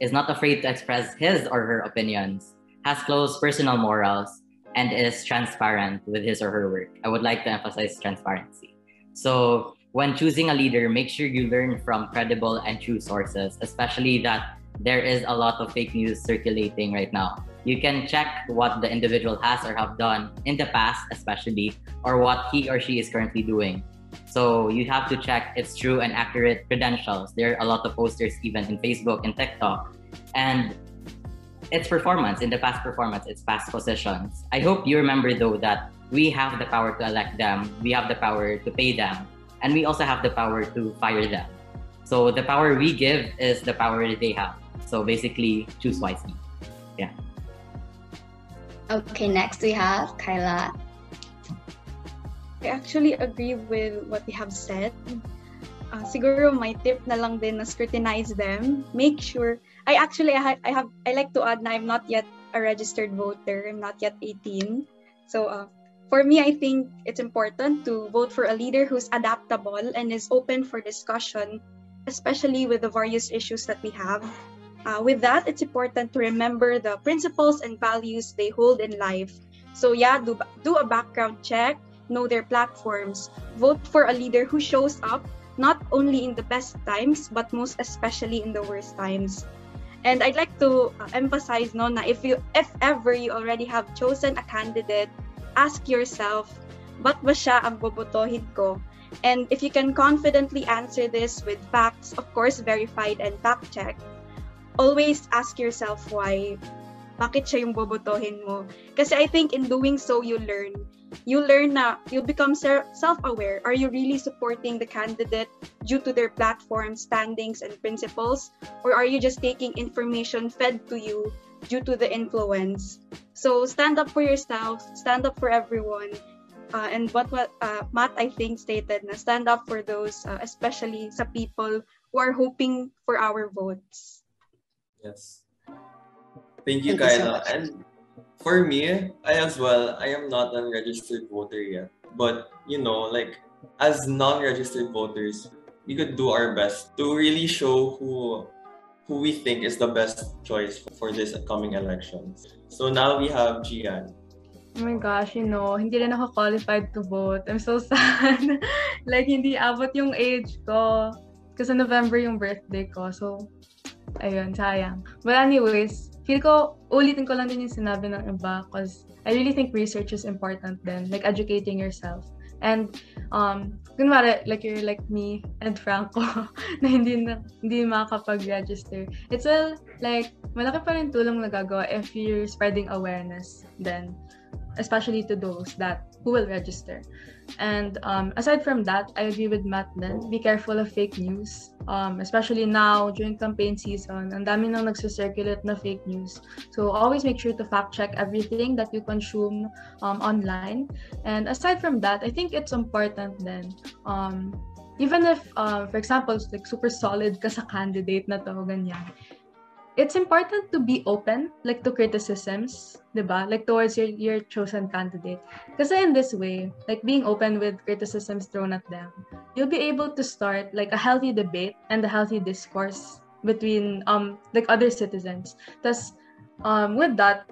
is not afraid to express his or her opinions, has close personal morals, and is transparent with his or her work. I would like to emphasize transparency. So when choosing a leader, make sure you learn from credible and true sources, especially that there is a lot of fake news circulating right now. you can check what the individual has or have done in the past, especially, or what he or she is currently doing. So you have to check its true and accurate credentials. There are a lot of posters even in Facebook and TikTok. And its performance, in the past performance, its past positions. I hope you remember though that we have the power to elect them, we have the power to pay them, and we also have the power to fire them. So the power we give is the power they have. So basically, choose wisely. Yeah. Okay, next we have Cayla. I actually agree with what they have said. Uh, siguro my tip na lang din na scrutinize them. Make sure I actually I, I have I like to add na I'm not yet a registered voter. I'm not yet 18. So uh, for me, I think it's important to vote for a leader who's adaptable and is open for discussion, especially with the various issues that we have. Uh, with that, it's important to remember the principles and values they hold in life. So yeah, do, do a background check, know their platforms, vote for a leader who shows up not only in the best times, but most especially in the worst times. And I'd like to uh, emphasize no na if you if ever you already have chosen a candidate, ask yourself, ba't ba siya ang bobotohin ko? And if you can confidently answer this with facts, of course verified and fact checked, always ask yourself why. Bakit siya yung bobotohin mo? Kasi I think in doing so you learn. You learn na you become self-aware. Are you really supporting the candidate due to their platform standings and principles? Or are you just taking information fed to you due to the influence? So stand up for yourself, stand up for everyone. Uh, and what, what uh, Matt, I think, stated na stand up for those, uh, especially sa people who are hoping for our votes. Yes. Thank you, Thank Kyla. You so and for me, I as well, I am not a registered voter yet. But, you know, like, as non-registered voters, we could do our best to really show who who we think is the best choice for this upcoming elections. So now we have Gian. Oh my gosh, you know, hindi rin ako qualified to vote. I'm so sad. like, hindi abot yung age ko. Kasi November yung birthday ko. So, ayun, sayang. But anyways, feel ko, ulitin ko lang din yung sinabi ng iba because I really think research is important then, like educating yourself. And um, kunwari, like you're like me and Franco na hindi na, hindi makakapag-register. It's well, like, malaki pa rin tulong na gagawa if you're spreading awareness then, especially to those that who will register. And um, aside from that, I agree with Matt then. Be careful of fake news. Um, especially now, during campaign season, ang dami nang nagsisirculate na fake news. So always make sure to fact check everything that you consume um, online. And aside from that, I think it's important then. Um, even if, um, for example, like super solid ka sa candidate na to, ganyan, it's important to be open like to criticisms diba like towards your, your chosen candidate. Because in this way like being open with criticisms thrown at them you'll be able to start like a healthy debate and a healthy discourse between um like other citizens. Thus um with that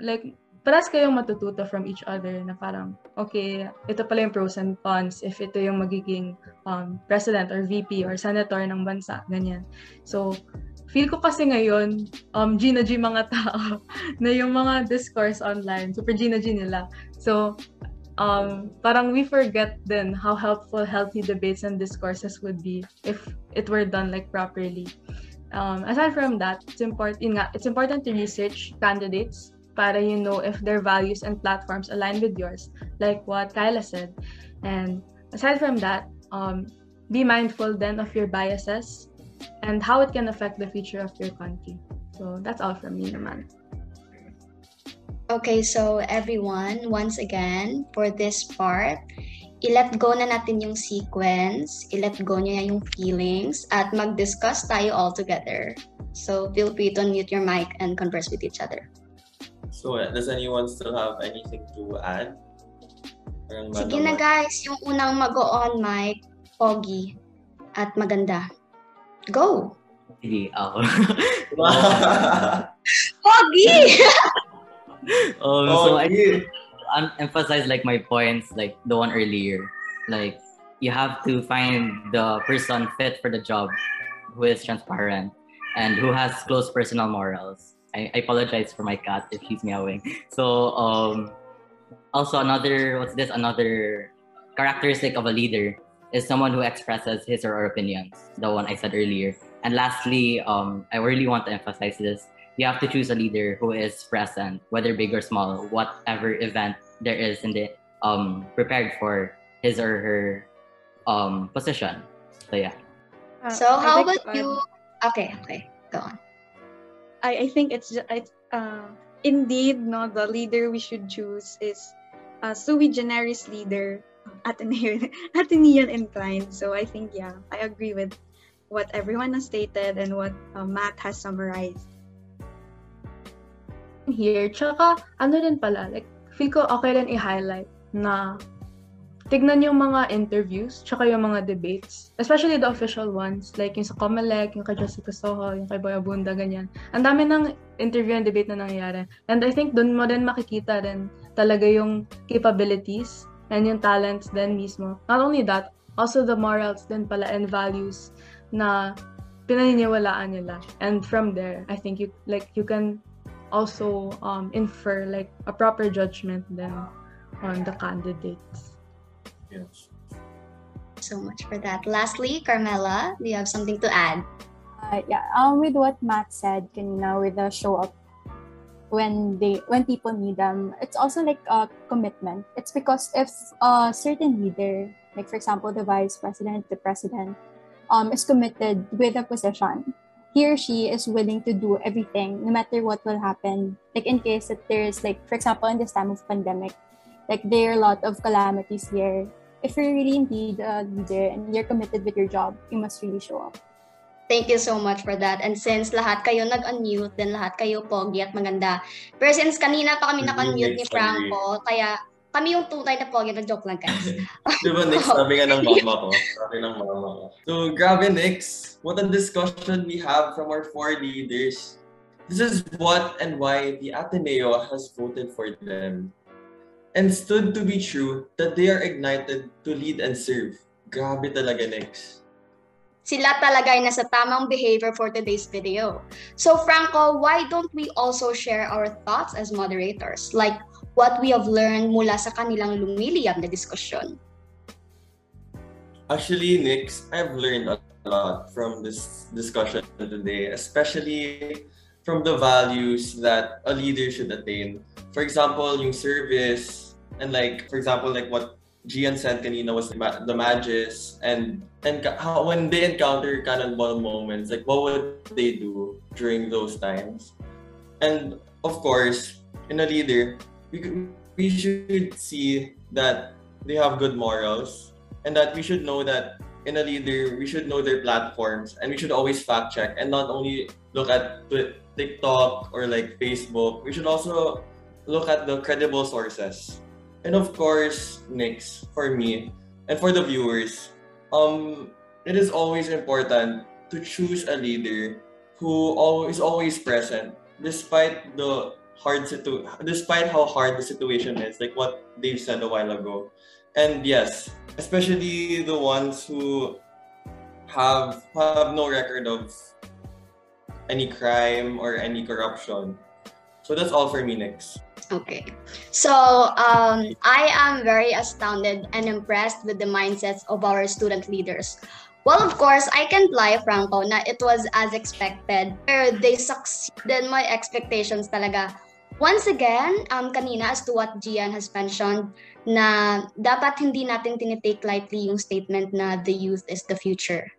like paras kayong matututo from each other na parang, okay, ito pala yung pros and cons if ito yung magiging um, president or VP or senator ng bansa, ganyan. So, feel ko kasi ngayon, um, Gina G mga tao, na yung mga discourse online, super Gina G nila. So, um, parang we forget then how helpful healthy debates and discourses would be if it were done like properly. Um, aside from that, it's important, nga, it's important to research candidates para you know if their values and platforms align with yours, like what Kyla said. And aside from that, um, be mindful then of your biases and how it can affect the future of your country. So that's all from me naman. Okay, so everyone, once again, for this part, i-let go na natin yung sequence, i-let go niya yung feelings, at mag-discuss tayo all together. So feel free to unmute your mic and converse with each other. So does anyone still have anything to add? Sige na guys, yung unang mag-on mic, Pogi, at maganda. Go! Sige, ako. Pogi! um, so I emphasize like my points, like the one earlier. Like you have to find the person fit for the job who is transparent and who has close personal morals. I, I apologize for my cat if she's meowing. So um, also another what's this? Another characteristic of a leader is someone who expresses his or her opinions. The one I said earlier. And lastly, um, I really want to emphasize this. You have to choose a leader who is present, whether big or small, whatever event there is in the um prepared for his or her um position. So yeah. Uh, So how like about you? add- Okay, okay, go on. I, I think it's ju- it's uh, indeed no the leader we should choose is a sui generis leader Ateneo Atenean inclined. So I think yeah, I agree with what everyone has stated and what uh, Matt has summarized. here. Tsaka, ano din pala, like, feel ko okay rin i-highlight na tignan yung mga interviews, tsaka yung mga debates. Especially the official ones, like yung sa Comelec, yung kay Jessica Soho, yung kay Boy Abunda, ganyan. Ang dami ng interview and debate na nangyayari. And I think dun mo din makikita rin talaga yung capabilities and yung talents din mismo. Not only that, also the morals din pala and values na pinaniniwalaan nila. And from there, I think you like you can also um, infer like a proper judgment then on the candidates. Yes. So much for that. Lastly, Carmela, do you have something to add? Uh, yeah, um, with what Matt said kanina with the show up when they when people need them, it's also like a commitment. It's because if a certain leader, like for example the vice president, the president, um, is committed with a position, he or she is willing to do everything no matter what will happen. Like in case that there's like for example in this time of pandemic, like there are a lot of calamities here. If you're really indeed a leader and you're committed with your job, you must really show up. Thank you so much for that. And since lahat kayo nag-unmute, then lahat kayo pogi at maganda. Pero since kanina pa kami naka-unmute ni Franco, kaya kami yung tunay na pogi na joke lang guys. Di ba, Nix? Sabi nga ng mama ko. Sabi ng mama ko. So, grabe, Nix. What a discussion we have from our four leaders. This is what and why the Ateneo has voted for them. And stood to be true that they are ignited to lead and serve. Grabe talaga, Nix. Sila talaga ay nasa tamang behavior for today's video. So Franco, why don't we also share our thoughts as moderators? Like what we have learned mula sa kanilang lumiliyab na diskusyon. Actually, Nix, I've learned a lot from this discussion today, especially from the values that a leader should attain. For example, yung service, and like, for example, like what Gian said kanina was the, ma- the magis, and and how when they encounter cannonball moments, like what would they do during those times? And of course, in a leader, we, we should see that they have good morals and that we should know that in a leader we should know their platforms and we should always fact check and not only look at TikTok or like Facebook we should also look at the credible sources and of course Nix for me and for the viewers um it is always important to choose a leader who always always present despite the hard situ despite how hard the situation is like what Dave said a while ago. And yes especially the ones who have have no record of any crime or any corruption. So that's all for me next Okay. So um, I am very astounded and impressed with the mindsets of our student leaders. Well, of course, I can't lie, Franco, na it was as expected. Pero they succeeded my expectations talaga. Once again, um, kanina as to what Gian has mentioned, na dapat hindi natin tinitake lightly yung statement na the youth is the future.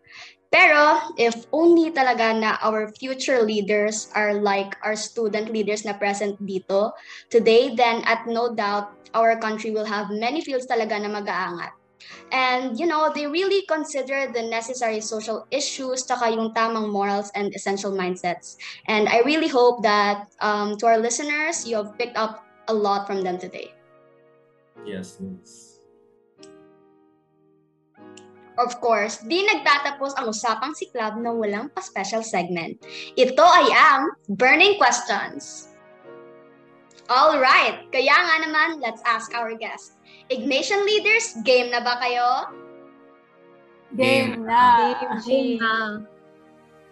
Pero if only talaga na our future leaders are like our student leaders na present dito today, then at no doubt our country will have many fields talaga na mag-aangat. And you know, they really consider the necessary social issues taka yung tamang morals and essential mindsets. And I really hope that um, to our listeners, you have picked up a lot from them today. yes Nix. Of course, di nagtatapos ang usapang si Club na walang pa-special segment. Ito ay ang Burning Questions. All right, kaya nga naman, let's ask our guest. Ignatian leaders, game na ba kayo? Game. na! Game na.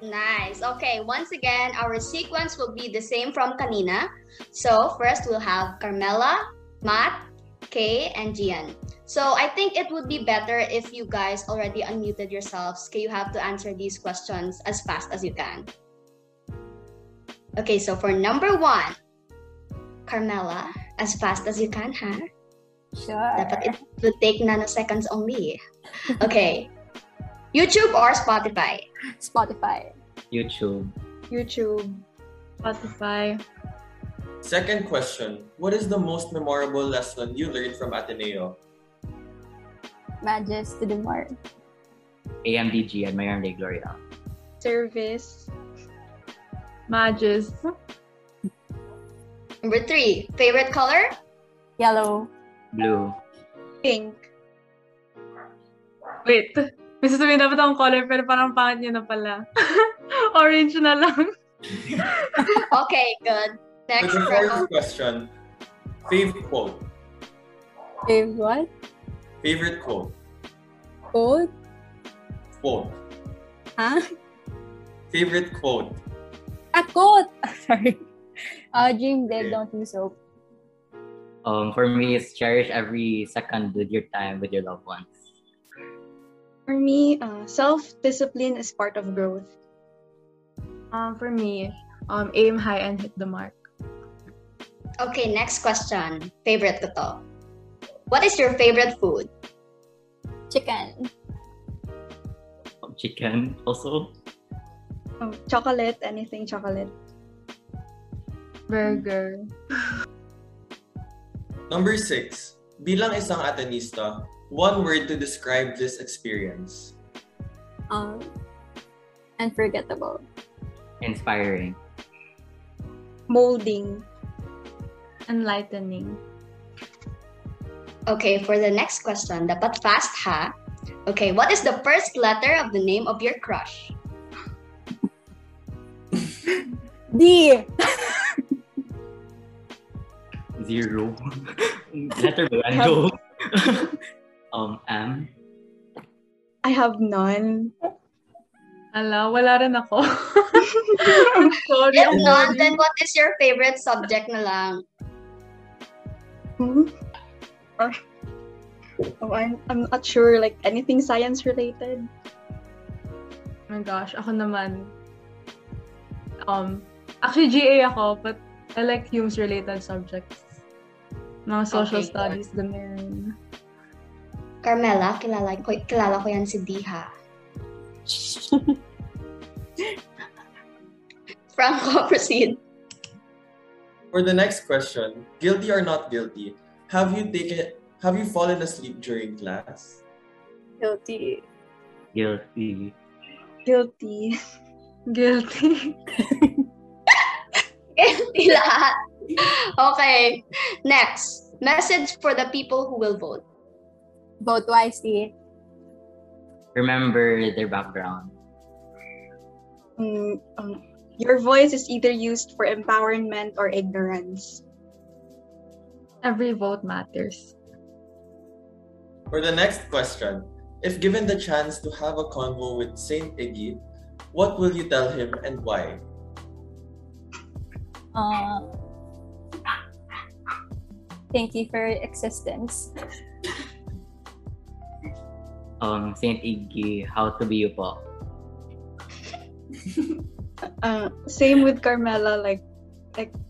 Nice. Okay, once again, our sequence will be the same from kanina. So first we'll have Carmela, Matt, Kay, and Gian. So I think it would be better if you guys already unmuted yourselves. Okay, you have to answer these questions as fast as you can. Okay, so for number one, Carmela, as fast as you can, ha? Sure. Dapat it will take nanoseconds only. Okay. YouTube or Spotify? Spotify. YouTube. YouTube. Spotify. Second question What is the most memorable lesson you learned from Ateneo? Magis to the more. AMDG and Mayon de Gloria. Service. Magis. Number three, favorite color? Yellow. Blue. Pink. Wait. May sasabihin dapat akong color pero parang pangit niya na pala. Orange na lang. Okay, good. Next, the Franco. question Favorite quote. Favorite what? Favorite quote. Quote? Quote. Huh? Favorite quote. A quote! Sorry. Uh, dream big, Okay. don't lose hope. Um, for me, it's cherish every second with your time with your loved ones. For me, uh, self-discipline is part of growth. Um, for me, um, aim high and hit the mark. Okay, next question. Favorite ko to. What is your favorite food? Chicken. Chicken also. Oh, chocolate, anything chocolate. Burger. Number six. Bilang isang Atenista, one word to describe this experience. Um, unforgettable. Inspiring. Molding. Enlightening. Okay, for the next question, dapat fast ha. Okay, what is the first letter of the name of your crush? D! Zero. Letter B. Go. um, M. I have none. Ala, wala rin ako. Sorry. If ang not, then what is your favorite subject na lang? Hmm? Or, oh, I'm, I'm not sure, like anything science related. Oh my gosh, ako naman. Um, actually GA ako, but I like HUMSS-related subjects. Mga social Okay, good. studies, ganun. Carmela, kilala ko, kilala ko yan si Diha. Franco, proceed. For the next question, guilty or not guilty, have you taken have you fallen asleep during class? Guilty. Guilty. Guilty. Guilty. Guilty lahat. Okay, next. Message for the people who will vote. Vote wisely. Remember their background. Mm, um, your voice is either used for empowerment or ignorance. Every vote matters. For the next question, if given the chance to have a convo with Saint Iggy, what will you tell him and why? Uh, thank you for your existence. Um, Saint Iggy, how to be you po. Uh, same with Carmela, like,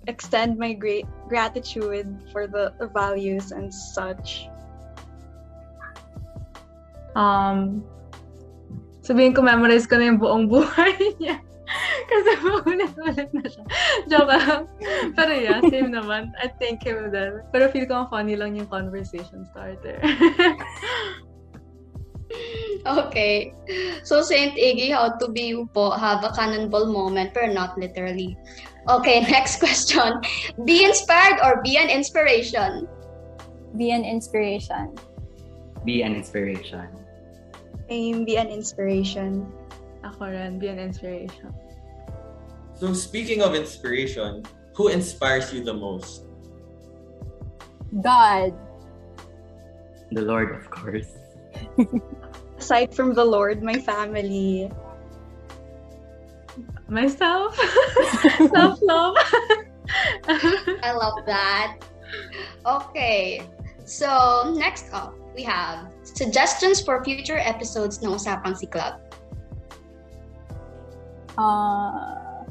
extend my great gratitude for the values and such. Um, sabihin ko, memorize ko na yung buong buhay niya. Kasi paulit-ulit na siya. Joke lang. Pero yeah, same naman. I thank him then. Pero feel ko funny lang yung conversation starter. Okay. So, Saint Iggy, how to be po have a cannonball moment, pero not literally. Okay, next question. Be inspired or be an inspiration? Be an inspiration. Be an inspiration. Aim be an inspiration. Ako rin, be an inspiration. So speaking of inspiration, who inspires you the most? God. The Lord, of course. Aside from the Lord, my family. Myself. Self-love. I love that. Okay. So, next up, we have suggestions for future episodes ng Usapang Siklab. Uh,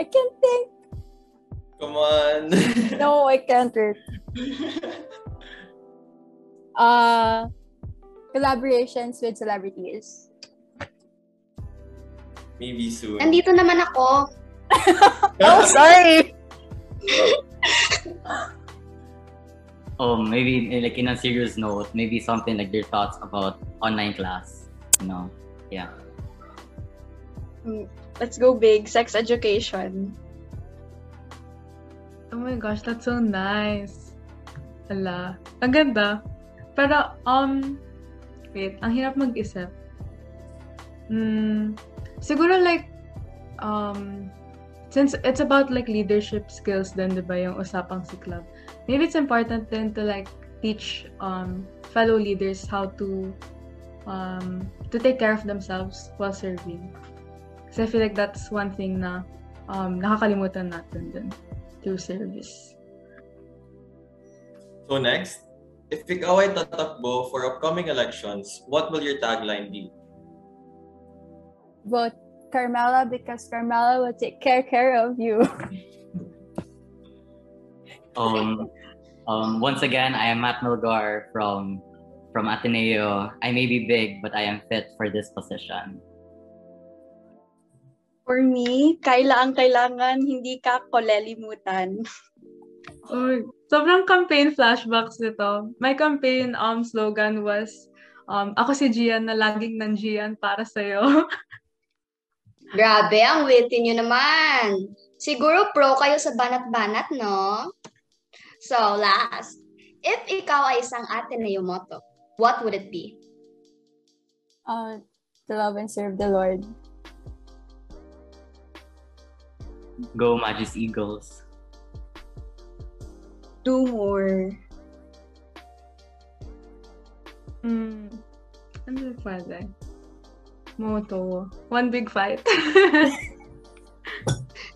I can't think. Come on. No, I can't. Rick. Uh, collaborations with celebrities. Maybe soon. Nandito naman ako. Oh, sorry. Oh, maybe like in a serious note, maybe something like their thoughts about online class. You know, yeah. Let's go big. Sex education. Oh my gosh, that's so nice. Ala, ang ganda. Pero, um, wait, ang hirap mag-isip. Hmm, siguro like, um, since it's about like leadership skills din, di ba, yung usapang si club. Maybe it's important then to like teach um, fellow leaders how to um, to take care of themselves while serving. Kasi I feel like that's one thing na um, nakakalimutan natin din through service. So next, if ikaw ay tatakbo for upcoming elections, what will your tagline be? Vote Carmela because Carmela will take care care of you. Um, um, once again, I am Matt Milgar from from Ateneo. I may be big, but I am fit for this position. For me, Kayla ang kailangan, hindi ka kolelimutan. Oy, sobrang campaign flashbacks nito. My campaign um slogan was um ako si Gian na laging nandiyan para sa'yo. Grabe, ang witty nyo naman. Siguro pro kayo sa banat-banat, no? So, last. If ikaw ay isang Ateneo motto, what would it be? Uh, to love and serve the Lord. Go Magis Eagles. Do more. Hmm. Ano pwede? Moto. One big fight.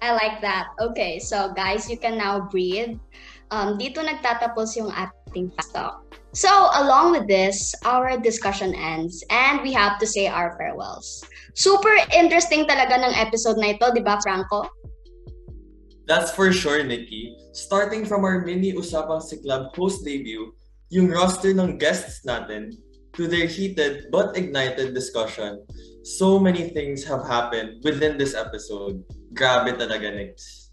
I like that. Okay, so guys, you can now breathe. Um, dito nagtatapos yung ating fast talk. So, along with this, our discussion ends and we have to say our farewells. Super interesting talaga ng episode na ito, di ba, Franco? That's for sure, Nikki. Starting from our mini Usapang Siklab host debut, yung roster ng guests natin, to their heated but ignited discussion, so many things have happened within this episode. Grabe talaga, Nix.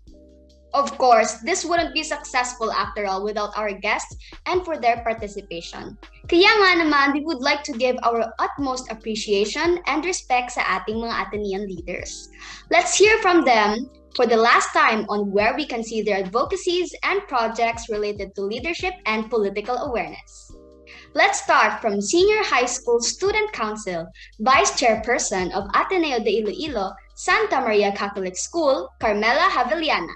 Of course, this wouldn't be successful after all without our guests and for their participation. Kaya nga naman, we would like to give our utmost appreciation and respect sa ating mga Atenean leaders. Let's hear from them for the last time on where we can see their advocacies and projects related to leadership and political awareness. Let's start from Senior High School Student Council, Vice Chairperson of Ateneo de Iloilo, Santa Maria Catholic School, Carmela Javellana.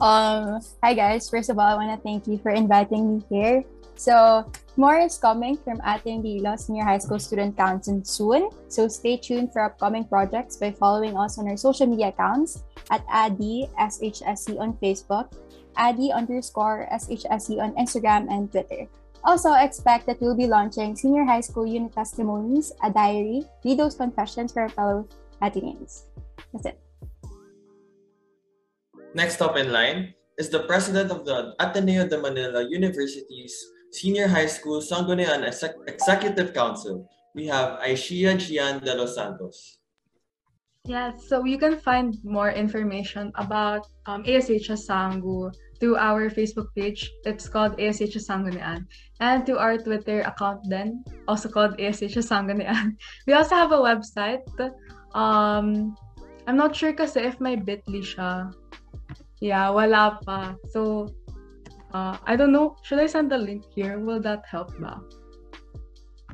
Um, hi guys. First of all, I want to thank you for inviting me here. So, more is coming from Ateneo de Iloilo Senior High School Student Council soon. So, stay tuned for upcoming projects by following us on our social media accounts at ADI SHSC on Facebook, ADI underscore SHSC on Instagram and Twitter. Also, expect that we'll be launching Senior High School Unit Testimonies, a diary, read those confessions for our fellow Ateneans. That's it. Next up in line is the president of the Ateneo de Manila University's Senior High School Sangguniang Exec- Executive Council. We have Ayshea Jian de los Santos. Yeah, so you can find more information about um, ASHS Sanggu through our Facebook page. It's called ASHS Sanggunian. And to our Twitter account then, also called ASHS Sanggunian. We also have a website. Um, I'm not sure kasi if may bit.ly siya. Yeah, wala pa. So, uh, I don't know. Should I send the link here? Will that help ba?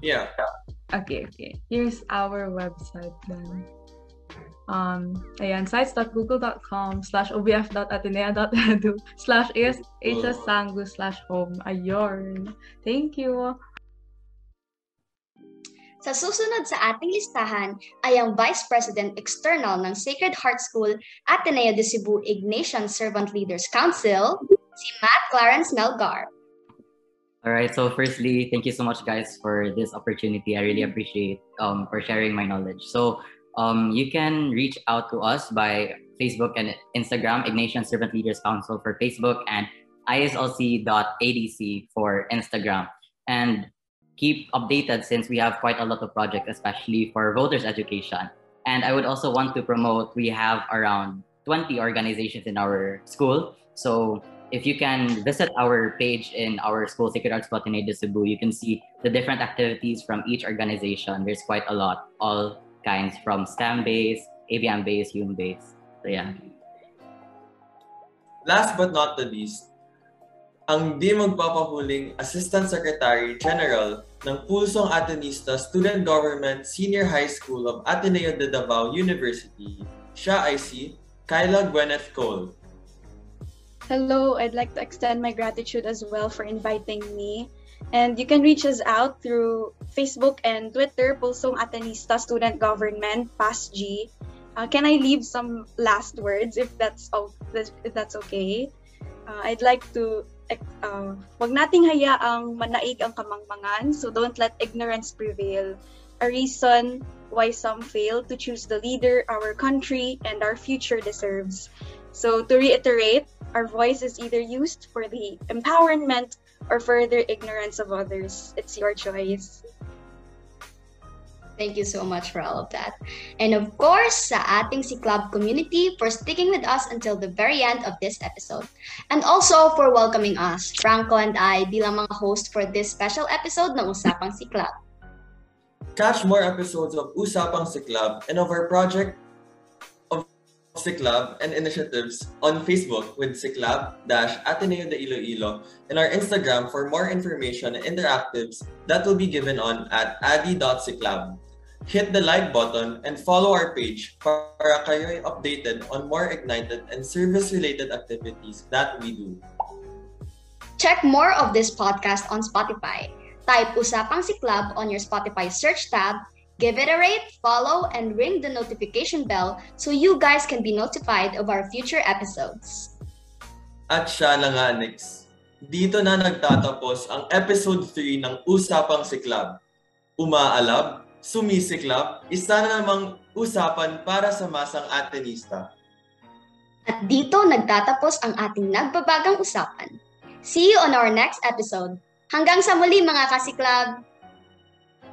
Yeah. Okay, okay. Here's our website then. Um, ayan, sites.google.com slash obf.ateneo.edu slash ashsangu slash home. Ayun. Thank you. Sa susunod sa ating listahan ay ang Vice President External ng Sacred Heart School Ateneo de Cebu Ignatian Servant Leaders Council, si Matt Clarence Melgar. All right. So, firstly, thank you so much, guys, for this opportunity. I really appreciate um, for sharing my knowledge. So, um, you can reach out to us by Facebook and Instagram, Ignatian Servant Leaders Council for Facebook, and islc.adc for Instagram. And keep updated since we have quite a lot of projects, especially for voters education. And I would also want to promote, we have around 20 organizations in our school. So if you can visit our page in our school, Sacred Arts Platinade de Cebu, you can see the different activities from each organization. There's quite a lot, all kinds from STEM-based, ABM-based, human-based. So yeah. Last but not the least, ang di magpapahuling Assistant Secretary General ng Pulsong Atenista Student Government Senior High School of Ateneo de Davao University. Siya ay si Kyla Gwyneth Cole. Hello, I'd like to extend my gratitude as well for inviting me. And you can reach us out through Facebook and Twitter, Pulsong Atenista Student Government, PASG. Uh, can I leave some last words if that's, if that's okay? Uh, I'd like to uh, wag nating hayaang manaig ang kamangmangan, so don't let ignorance prevail. A reason why some fail to choose the leader our country and our future deserves. So to reiterate, our voice is either used for the empowerment or further ignorance of others. It's your choice. Thank you so much for all of that. And of course, sa ating Siklab community for sticking with us until the very end of this episode. And also for welcoming us, Franco and I, bilang mga host for this special episode ng Usapang Siklab. Catch more episodes of Usapang Siklab and of our project of Siklab and initiatives on Facebook with Siklab-Ateneo de Iloilo and our Instagram for more information and interactives that will be given on at adi.siklab. hit the like button and follow our page para kayo updated on more ignited and service-related activities that we do. Check more of this podcast on Spotify. Type Usapang Siklab on your Spotify search tab, give it a rate, follow, and ring the notification bell so you guys can be notified of our future episodes. At siya na nga, Nix. Dito na nagtatapos ang episode 3 ng Usapang Si Club. Umaalab, sumisiklap, isa na namang usapan para sa masang Atenista. At dito nagtatapos ang ating nagbabagang usapan. See you on our next episode. Hanggang sa muli mga kasiklab!